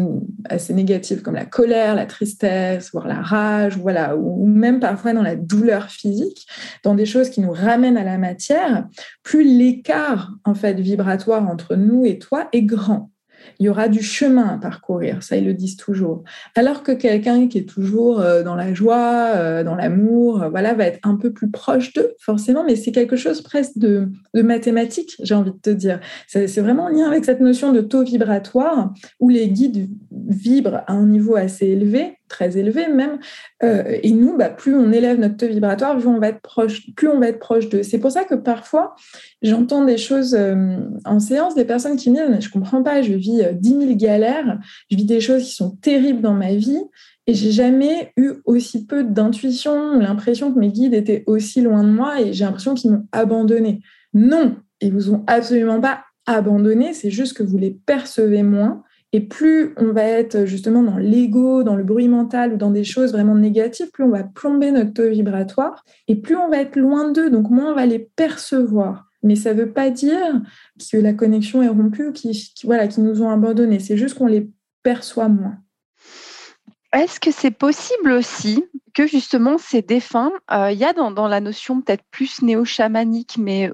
assez négatives comme la colère, la tristesse, voire la rage, voilà, ou même parfois dans la douleur physique, dans des choses qui nous ramènent à la matière, plus l'écart en fait vibratoire entre nous et toi est grand il y aura du chemin à parcourir, ça ils le disent toujours. Alors que quelqu'un qui est toujours euh, dans la joie, euh, dans l'amour, euh, voilà, va être un peu plus proche d'eux, forcément, mais c'est quelque chose presque de, de mathématique, j'ai envie de te dire. C'est vraiment en lien avec cette notion de taux vibratoire où les guides vibrent à un niveau assez élevé très élevé même. Euh, et nous, bah, plus on élève notre vibratoire, plus on va être proche, proche d'eux. C'est pour ça que parfois, j'entends des choses euh, en séance, des personnes qui me disent, je comprends pas, je vis euh, dix 10 000 galères, je vis des choses qui sont terribles dans ma vie. Et j'ai jamais eu aussi peu d'intuition, l'impression que mes guides étaient aussi loin de moi et j'ai l'impression qu'ils m'ont abandonné. Non, ils vous ont absolument pas abandonné, c'est juste que vous les percevez moins et plus on va être justement dans l'ego, dans le bruit mental ou dans des choses vraiment négatives, plus on va plomber notre taux vibratoire et plus on va être loin d'eux, donc moins on va les percevoir. Mais ça ne veut pas dire que la connexion est rompue ou qu'ils voilà, nous ont abandonnés. C'est juste qu'on les perçoit moins. Est-ce que c'est possible aussi que justement ces défunts, euh, il y a dans, la notion peut-être plus néo-chamanique, mais,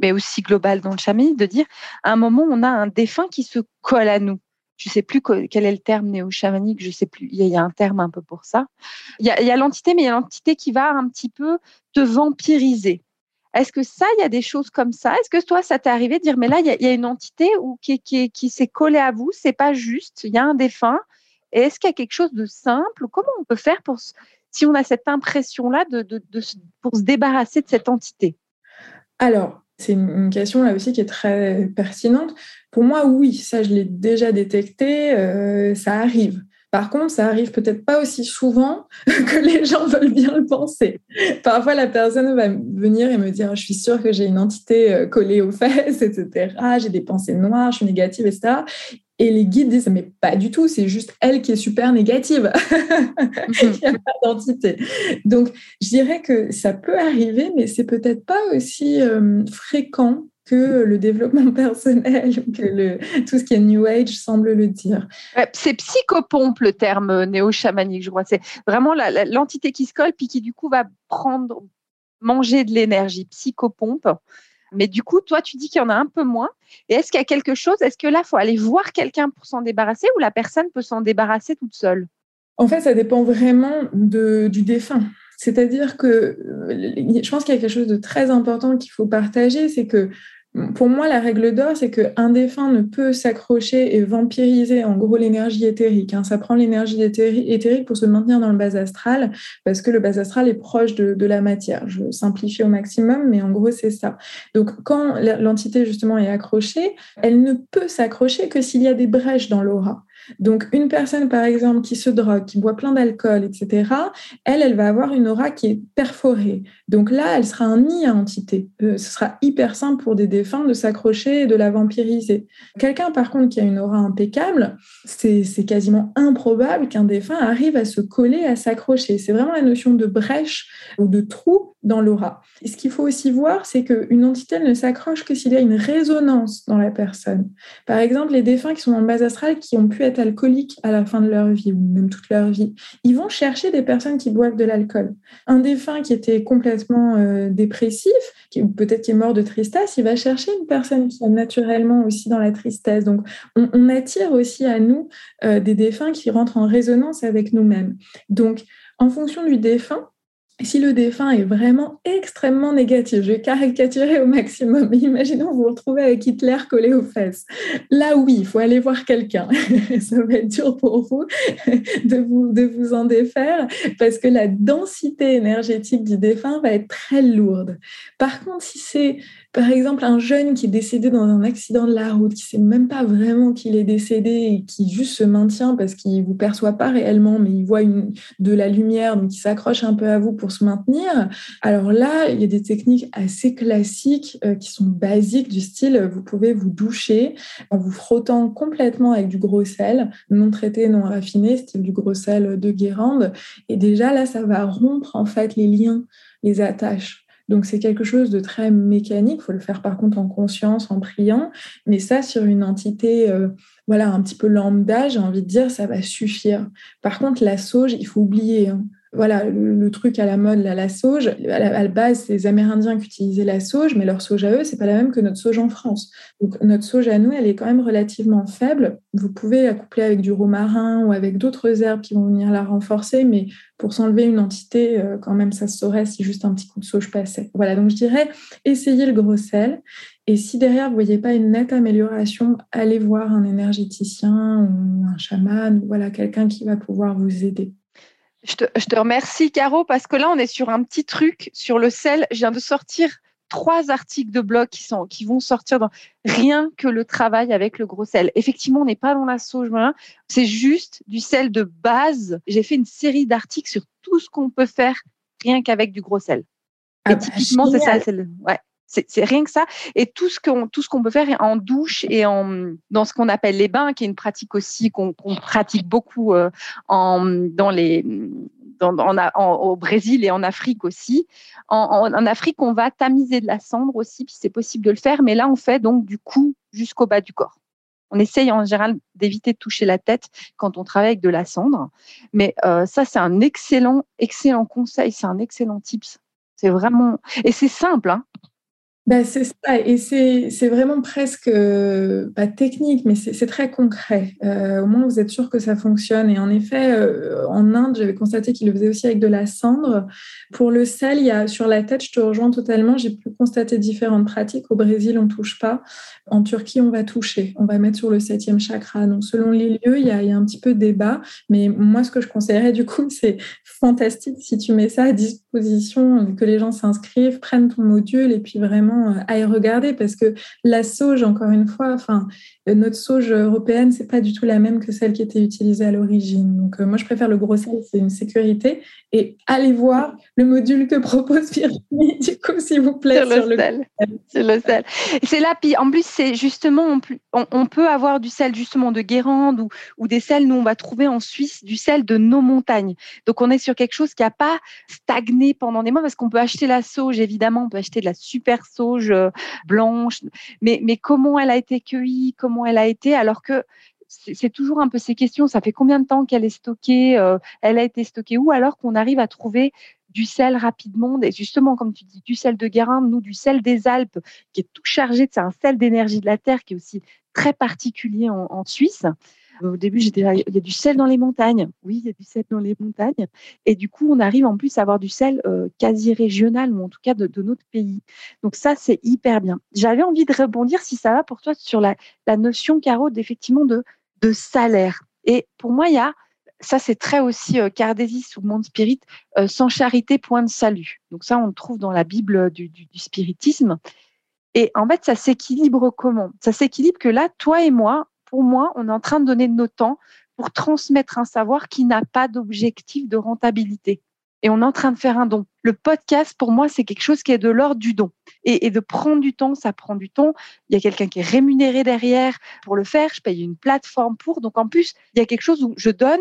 mais aussi globale dans le chamanisme, de dire à un moment on a un défunt qui se colle à nous? Je sais plus quel est le terme néo-chamanique, je sais plus, il y, a, un terme un peu pour ça. Il y a, l'entité, mais il y a l'entité qui va un petit peu te vampiriser. Est-ce que ça, il y a des choses comme ça? Est-ce que toi, ça t'est arrivé de dire, mais là, il y, a une entité ou qui, s'est collée à vous, c'est pas juste, il y a un défunt. Et est-ce qu'il y a quelque chose de simple? Comment on peut faire pour, si on a cette impression-là, de, pour se débarrasser de cette entité? Alors, c'est une question là aussi qui est très pertinente. Pour moi, oui, ça je l'ai déjà détecté, euh, ça arrive. Par contre, ça arrive peut-être pas aussi souvent que les gens veulent bien le penser. Parfois, la personne va venir et me dire Je suis sûre que j'ai une entité euh, collée aux fesses, etc. J'ai des pensées noires, je suis négative, etc. Et les guides disent Mais pas du tout, c'est juste elle qui est super négative. Pas d'entité. Donc, je dirais que ça peut arriver, mais c'est peut-être pas aussi euh, fréquent que le développement personnel, que le, tout ce qui est New Age semble le dire. c'est psychopompe le terme néo-chamanique, je crois. C'est vraiment l'entité qui se colle puis qui du coup va prendre, manger de l'énergie, psychopompe. Mais du coup, toi, tu dis qu'il y en a un peu moins. Et est-ce qu'il y a quelque chose Est-ce que là, il faut aller voir quelqu'un pour s'en débarrasser ou la personne peut s'en débarrasser toute seule? En fait, ça dépend vraiment de, du défunt. C'est-à-dire que euh, je pense qu'il y a quelque chose de très important qu'il faut partager, c'est que pour moi, la règle d'or, c'est qu'un défunt ne peut s'accrocher et vampiriser en gros l'énergie éthérique. Hein. Ça prend l'énergie éthérique pour se maintenir dans le bas astral, parce que le bas astral est proche de, de la matière. Je simplifie au maximum, mais en gros, c'est ça. Donc, quand l'entité justement est accrochée, elle ne peut s'accrocher que s'il y a des brèches dans l'aura. Donc, une personne, par exemple, qui se drogue, qui boit plein d'alcool, etc., elle, elle va avoir une aura qui est perforée. Donc là, elle sera un nid à entité. Euh, ce sera hyper simple pour des défunts de s'accrocher et de la vampiriser. Quelqu'un, par contre, qui a une aura impeccable, c'est quasiment improbable qu'un défunt arrive à se coller, à s'accrocher. C'est vraiment la notion de brèche ou de trou dans l'aura. Et ce qu'il faut aussi voir, c'est qu'une entité ne s'accroche que s'il y a une résonance dans la personne. Par exemple, les défunts qui sont dans le bas astral, qui ont pu être alcooliques à la fin de leur vie, ou même toute leur vie, ils vont chercher des personnes qui boivent de l'alcool. Un défunt qui était complètement euh, dépressif, qui, peut-être qui est mort de tristesse, il va chercher une personne qui est naturellement aussi dans la tristesse. Donc, on, attire aussi à nous euh, des défunts qui rentrent en résonance avec nous-mêmes. Donc, en fonction du défunt, si le défunt est vraiment extrêmement négatif, je vais caricaturer au maximum, imaginons vous vous retrouvez avec Hitler collé aux fesses. Là, oui, il faut aller voir quelqu'un. Ça va être dur pour vous de, vous de vous en défaire parce que la densité énergétique du défunt va être très lourde. Par contre, si c'est par exemple, un jeune qui est décédé dans un accident de la route, qui ne sait même pas vraiment qu'il est décédé et qui juste se maintient parce qu'il ne vous perçoit pas réellement, mais il voit de la lumière, donc il s'accroche un peu à vous pour se maintenir. Alors là, il y a des techniques assez classiques euh, qui sont basiques du style, vous pouvez vous doucher en vous frottant complètement avec du gros sel, non traité, non raffiné, style du gros sel de Guérande. Et déjà, là, ça va rompre en fait les liens, les attaches donc c'est quelque chose de très mécanique. Il faut le faire par contre en conscience, en priant. Mais ça, sur une entité, euh, voilà, un petit peu lambda, j'ai envie de dire, ça va suffire. Par contre, la sauge, il faut oublier. Hein voilà, le, truc à la mode, la sauge, à la, base, c'est les Amérindiens qui utilisaient la sauge, mais leur sauge à eux, c'est pas la même que notre sauge en France. Donc, notre sauge à nous, elle est quand même relativement faible. Vous pouvez la coupler avec du romarin ou avec d'autres herbes qui vont venir la renforcer, mais pour s'enlever une entité, euh, quand même, ça se saurait si juste un petit coup de sauge passait. Voilà, donc je dirais, essayez le gros sel. Et si derrière, vous voyez pas une nette amélioration, allez voir un énergéticien ou un chaman, voilà, quelqu'un qui va pouvoir vous aider. Je te, remercie, Caro, parce que là, on est sur un petit truc sur le sel. Je viens de sortir trois articles de blog qui, sont, qui vont sortir dans rien que le travail avec le gros sel. Effectivement, on n'est pas dans la sauge, c'est juste du sel de base. J'ai fait une série d'articles sur tout ce qu'on peut faire rien qu'avec du gros sel. Et ah bah, typiquement, c'est ça. Ouais. C'est rien que ça. Et tout ce qu'on qu'on peut faire en douche et en dans ce qu'on appelle les bains, qui est une pratique aussi qu'on pratique beaucoup euh, en dans les dans, au Brésil et en Afrique aussi. En, en, Afrique, on va tamiser de la cendre aussi, puis c'est possible de le faire. Mais là, on fait donc du cou jusqu'au bas du corps. On essaye en général d'éviter de toucher la tête quand on travaille avec de la cendre. Mais euh, ça, c'est un excellent, excellent conseil, c'est un excellent tips. C'est vraiment et c'est simple. Hein bah, c'est ça, et c'est vraiment presque euh, pas technique, mais c'est très concret. Euh, au moins, vous êtes sûr que ça fonctionne. Et en effet, euh, en Inde, j'avais constaté qu'ils le faisaient aussi avec de la cendre. Pour le sel, il y a sur la tête, je te rejoins totalement. J'ai pu constater différentes pratiques. Au Brésil, on touche pas. En Turquie, on va toucher. On va mettre sur le septième chakra. Donc, selon les lieux, il y a, il y a un petit peu de débat. Mais moi, ce que je conseillerais, du coup, c'est fantastique si tu mets ça à disposition, que les gens s'inscrivent, prennent ton module et puis vraiment euh, à y regarder parce que la sauge, encore une fois, enfin, euh, notre sauge européenne, c'est pas du tout la même que celle qui était utilisée à l'origine. Donc, euh, moi, je préfère le gros sel, c'est une sécurité. Et allez voir le module que propose Virginie, du coup, s'il vous plaît, sur, le, sel. C'est le sel. C'est là, puis en plus, c'est justement, on, peut avoir du sel justement de Guérande ou, ou des sels, nous, on va trouver en Suisse du sel de nos montagnes. Donc, on est sur quelque chose qui n'a pas stagné pendant des mois parce qu'on peut acheter la sauge, évidemment, on peut acheter de la super sauge euh, blanche, mais, mais comment elle a été cueillie, comment elle a été, alors que c'est toujours un peu ces questions. Ça fait combien de temps qu'elle est stockée euh, Elle a été stockée où Alors qu'on arrive à trouver du sel rapidement, et justement, comme tu dis, du sel de Guérin, nous, du sel des Alpes, qui est tout chargé, c'est un sel d'énergie de la terre qui est aussi très particulier en Suisse. Au début, j'étais là, il y a du sel dans les montagnes. Oui, il y a du sel dans les montagnes. Et du coup, on arrive en plus à avoir du sel euh, quasi régional, ou en tout cas de, notre pays. Donc ça, c'est hyper bien. J'avais envie de rebondir, si ça va pour toi, sur la, notion, Caro, d'effectivement de, salaire. Et pour moi, il y a, ça c'est très aussi euh, Cardésis ou Monde Spirit, euh, sans charité, point de salut. Donc ça, on le trouve dans la Bible du, du spiritisme. Et en fait, ça s'équilibre comment? Ça s'équilibre que là, toi et moi, moi, on est en train de donner nos temps pour transmettre un savoir qui n'a pas d'objectif de rentabilité. Et on est en train de faire un don. Le podcast, pour moi, c'est quelque chose qui est de l'ordre du don. Et, de prendre du temps, ça prend du temps. Il y a quelqu'un qui est rémunéré derrière pour le faire. Je paye une plateforme pour. Donc, en plus, il y a quelque chose où je donne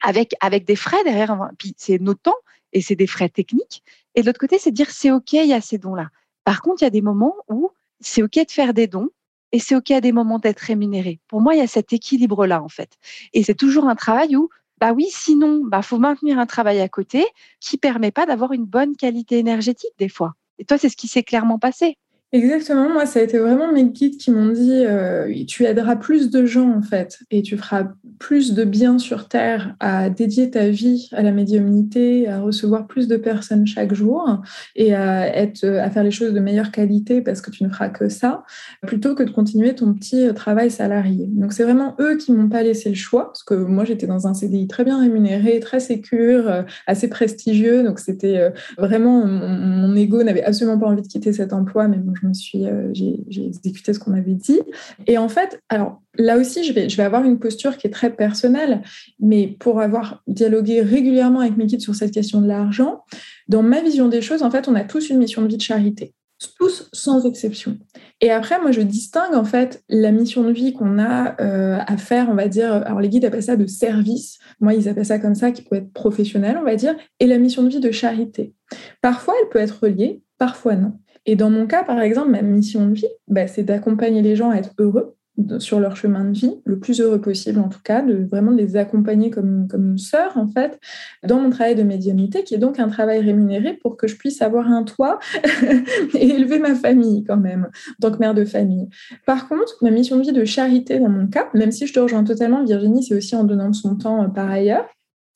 avec, avec des frais derrière. Puis, c'est nos temps et c'est des frais techniques. Et de l'autre côté, c'est dire, c'est OK, il y a ces dons-là. Par contre, il y a des moments où c'est OK de faire des dons et c'est OK à des moments d'être rémunéré. Pour moi, il y a cet équilibre-là, en fait. Et c'est toujours un travail où, bah oui, sinon, bah faut maintenir un travail à côté qui permet pas d'avoir une bonne qualité énergétique des fois. Et toi, c'est ce qui s'est clairement passé. Exactement, moi, ça a été vraiment mes guides qui m'ont dit euh, tu aideras plus de gens en fait, et tu feras plus de bien sur Terre à dédier ta vie à la médiumnité, à recevoir plus de personnes chaque jour et à, être, à faire les choses de meilleure qualité parce que tu ne feras que ça, plutôt que de continuer ton petit travail salarié. Donc, c'est vraiment eux qui m'ont pas laissé le choix, parce que moi, j'étais dans un CDI très bien rémunéré, très sécure, euh, assez prestigieux, donc c'était euh, vraiment mon, mon ego n'avait absolument pas envie de quitter cet emploi, mais je me suis, euh, j'ai, exécuté ce qu'on avait dit. Et en fait, alors là aussi, je vais, je vais avoir une posture qui est très personnelle, mais pour avoir dialogué régulièrement avec mes guides sur cette question de l'argent, dans ma vision des choses, en fait, on a tous une mission de vie de charité tous sans exception. Et après, moi, je distingue en fait la mission de vie qu'on a euh, à faire, on va dire, alors les guides appellent ça de service, moi, ils appellent ça comme ça, qui peut être professionnel, on va dire, et la mission de vie de charité. Parfois, elle peut être reliée, parfois non. Et dans mon cas, par exemple, ma mission de vie, bah, c'est d'accompagner les gens à être heureux sur leur chemin de vie, le plus heureux possible en tout cas, de vraiment les accompagner comme, comme une sœur en fait, dans mon travail de médiumnité, qui est donc un travail rémunéré pour que je puisse avoir un toit et élever ma famille quand même, en tant que mère de famille. Par contre, ma mission de vie de charité dans mon cas, même si je te rejoins totalement, Virginie, c'est aussi en donnant son temps euh, par ailleurs,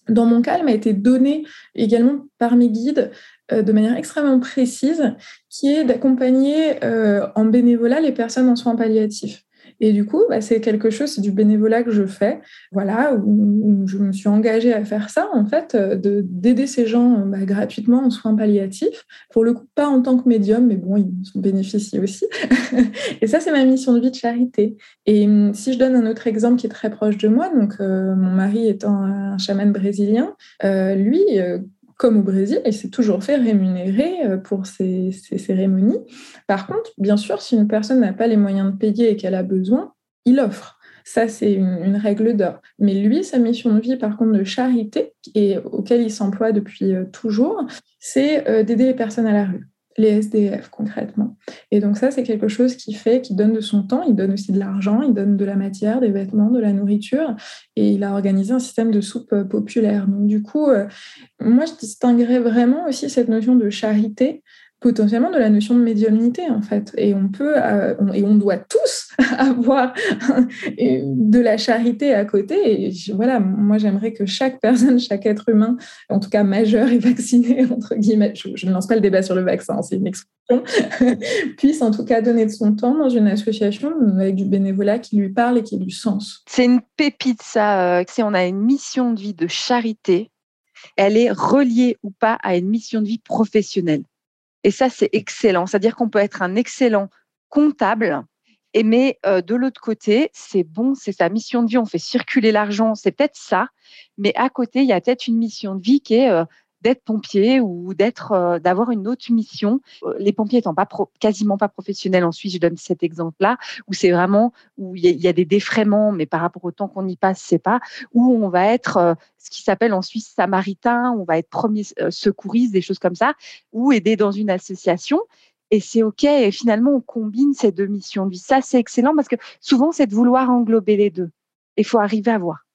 dans mon cas, elle m'a été donnée également par mes guides euh, de manière extrêmement précise, qui est d'accompagner euh, en bénévolat les personnes en soins palliatifs. Et du coup, bah, c'est quelque chose, c'est du bénévolat que je fais, voilà, où, je me suis engagée à faire ça, en fait, euh, d'aider ces gens bah, gratuitement en soins palliatifs. Pour le coup, pas en tant que médium, mais bon, ils en bénéficient aussi. et ça, c'est ma mission de vie de charité. Et hum, si je donne un autre exemple qui est très proche de moi, donc mon mari étant un chaman brésilien, lui, comme au Brésil, il s'est toujours fait rémunérer euh, pour ces, cérémonies. Par contre, bien sûr, si une personne n'a pas les moyens de payer et qu'elle a besoin, il offre. Ça, c'est une, règle d'or. Mais lui, sa mission de vie, par contre, de charité, et auquel il s'emploie depuis euh, toujours, c'est euh, d'aider les personnes à la rue les SDF concrètement. Et donc ça, c'est quelque chose qui fait, qui donne de son temps, il donne aussi de l'argent, il donne de la matière, des vêtements, de la nourriture, et il a organisé un système de soupe euh, populaire. Donc du coup, euh, moi, je distinguerais vraiment aussi cette notion de charité potentiellement de la notion de médiumnité en fait. Et on peut euh, et on doit tous avoir de la charité à côté. Et voilà, moi j'aimerais que chaque personne, chaque être humain, en tout cas majeur et vacciné entre guillemets, je, ne lance pas le débat sur le vaccin, c'est une expression, puisse en tout cas donner de son temps dans une association avec du bénévolat qui lui parle et qui du sens. C'est une pépite ça. Euh, si on a une mission de vie de charité, elle est reliée ou pas à une mission de vie professionnelle. Et ça, c'est excellent. C'est-à-dire qu'on peut être un excellent comptable, mais euh, de l'autre côté, c'est bon, c'est sa mission de vie, on fait circuler l'argent, c'est peut-être ça, mais à côté, il y a peut-être une mission de vie qui est euh, d'être pompier ou euh, d'avoir une autre mission. Euh, les pompiers étant quasiment pas professionnels en Suisse, je donne cet exemple-là où c'est vraiment où il y, a des défraiements, mais par rapport au temps qu'on y passe, c'est pas où on va être euh, ce qui s'appelle en Suisse samaritain, on va être premier secouriste, des choses comme ça, ou aider dans une association. Et c'est OK. Et finalement, on combine ces deux missions de. Ça, c'est excellent parce que souvent, c'est de vouloir englober les deux. Il faut arriver à voir.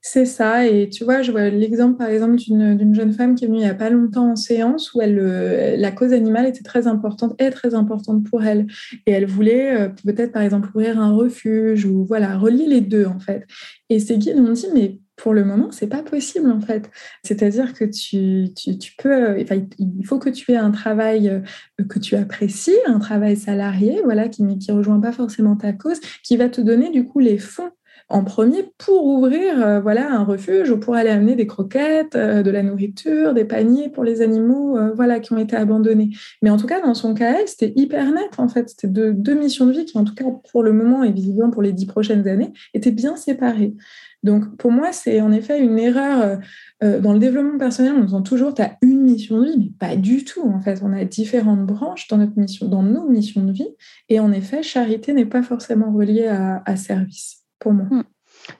C'est ça. Et tu vois, je vois l'exemple, par exemple, d'une jeune femme qui est venue il n'y a pas longtemps en séance où elle, euh, la cause animale était très importante, est très importante pour elle. Et elle voulait euh, peut-être, par exemple, ouvrir un refuge ou voilà, relier les deux, en fait. Et ces guides m'ont dit, mais pour le moment, c'est pas possible en fait. C'est-à-dire que tu, peux, euh, il faut que tu aies un travail que tu apprécies, un travail salarié, voilà, qui ne rejoint pas forcément ta cause, qui va te donner du coup les fonds en premier pour ouvrir euh, voilà un refuge ou pour aller amener des croquettes, euh, de la nourriture, des paniers pour les animaux euh, voilà qui ont été abandonnés. Mais en tout cas dans son cas c'était hyper net en fait, c'était deux, missions de vie qui en tout cas pour le moment et visiblement pour les dix prochaines années étaient bien séparées. Donc pour moi c'est en effet une erreur dans le développement personnel. On entend toujours tu as une mission de vie, mais pas du tout en fait. On a différentes branches dans notre mission, dans nos missions de vie, et en effet charité n'est pas forcément reliée à service pour moi. Hmm.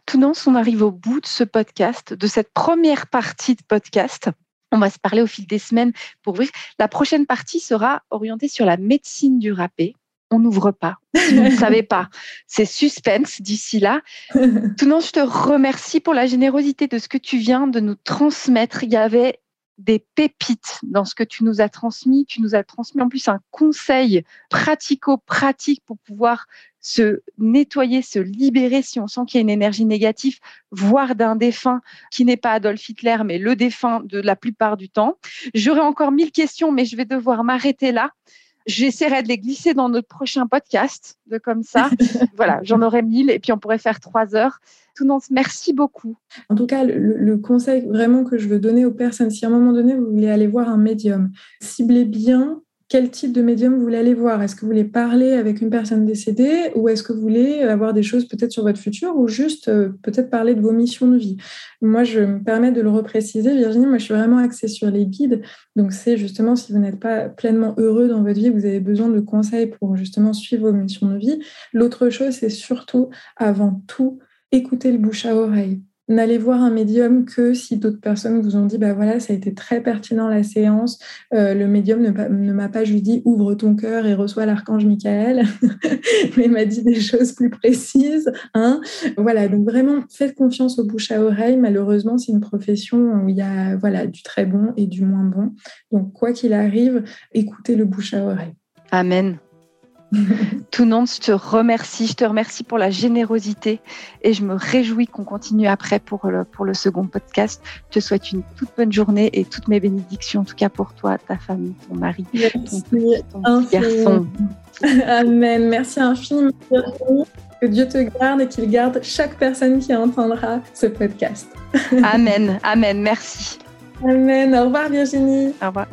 Tout dans on arrive au bout de ce podcast, de cette première partie de podcast. On va se parler au fil des semaines pour ouvrir. La prochaine partie sera orientée sur la médecine du râpé. On n'ouvre pas. Si vous ne savez pas, c'est suspense d'ici là. Tout je te remercie pour la générosité de ce que tu viens de nous transmettre. Il y avait des pépites dans ce que tu nous as transmis. Tu nous as transmis en plus un conseil pratico-pratique pour pouvoir se nettoyer, se libérer si on sent qu'il y a une énergie négative, voire d'un défunt qui n'est pas Adolf Hitler, mais le défunt de la plupart du temps. J'aurais encore mille questions, mais je vais devoir m'arrêter là. J'essaierai de les glisser dans notre prochain podcast, de comme ça. voilà, j'en aurai mille et puis on pourrait faire trois heures. Tounance, merci beaucoup. En tout cas, le, le, conseil vraiment que je veux donner aux personnes, si à un moment donné vous voulez aller voir un médium, ciblez bien quel type de médium vous voulez aller voir? Est-ce que vous voulez parler avec une personne décédée ou est-ce que vous voulez avoir des choses peut-être sur votre futur ou juste euh, peut-être parler de vos missions de vie? Moi, je me permets de le repréciser. Virginie, moi, je suis vraiment axée sur les guides. Donc, c'est justement si vous n'êtes pas pleinement heureux dans votre vie, vous avez besoin de conseils pour justement suivre vos missions de vie. L'autre chose, c'est surtout, avant tout, écouter le bouche à oreille n'allez voir un médium que si d'autres personnes vous ont dit bah voilà ça a été très pertinent la séance. Euh, le médium ne, m'a pas juste dit ouvre ton cœur et reçois l'archange Michael mais m'a dit des choses plus précises hein. Voilà donc vraiment faites confiance au bouche à oreille. Malheureusement c'est une profession où il y a voilà du très bon et du moins bon. Donc quoi qu'il arrive écoutez le bouche à oreille. Amen Tout monde, je te remercie. Je te remercie pour la générosité et je me réjouis qu'on continue après pour le, pour le second podcast. Je te souhaite une toute bonne journée et toutes mes bénédictions, en tout cas pour toi, ta famille, ton mari, ton, petit, garçon. Amen. Merci infiniment. Que Dieu te garde et qu'il garde chaque personne qui entendra ce podcast. Amen. Amen. Merci. Amen. Au revoir Virginie. Au revoir.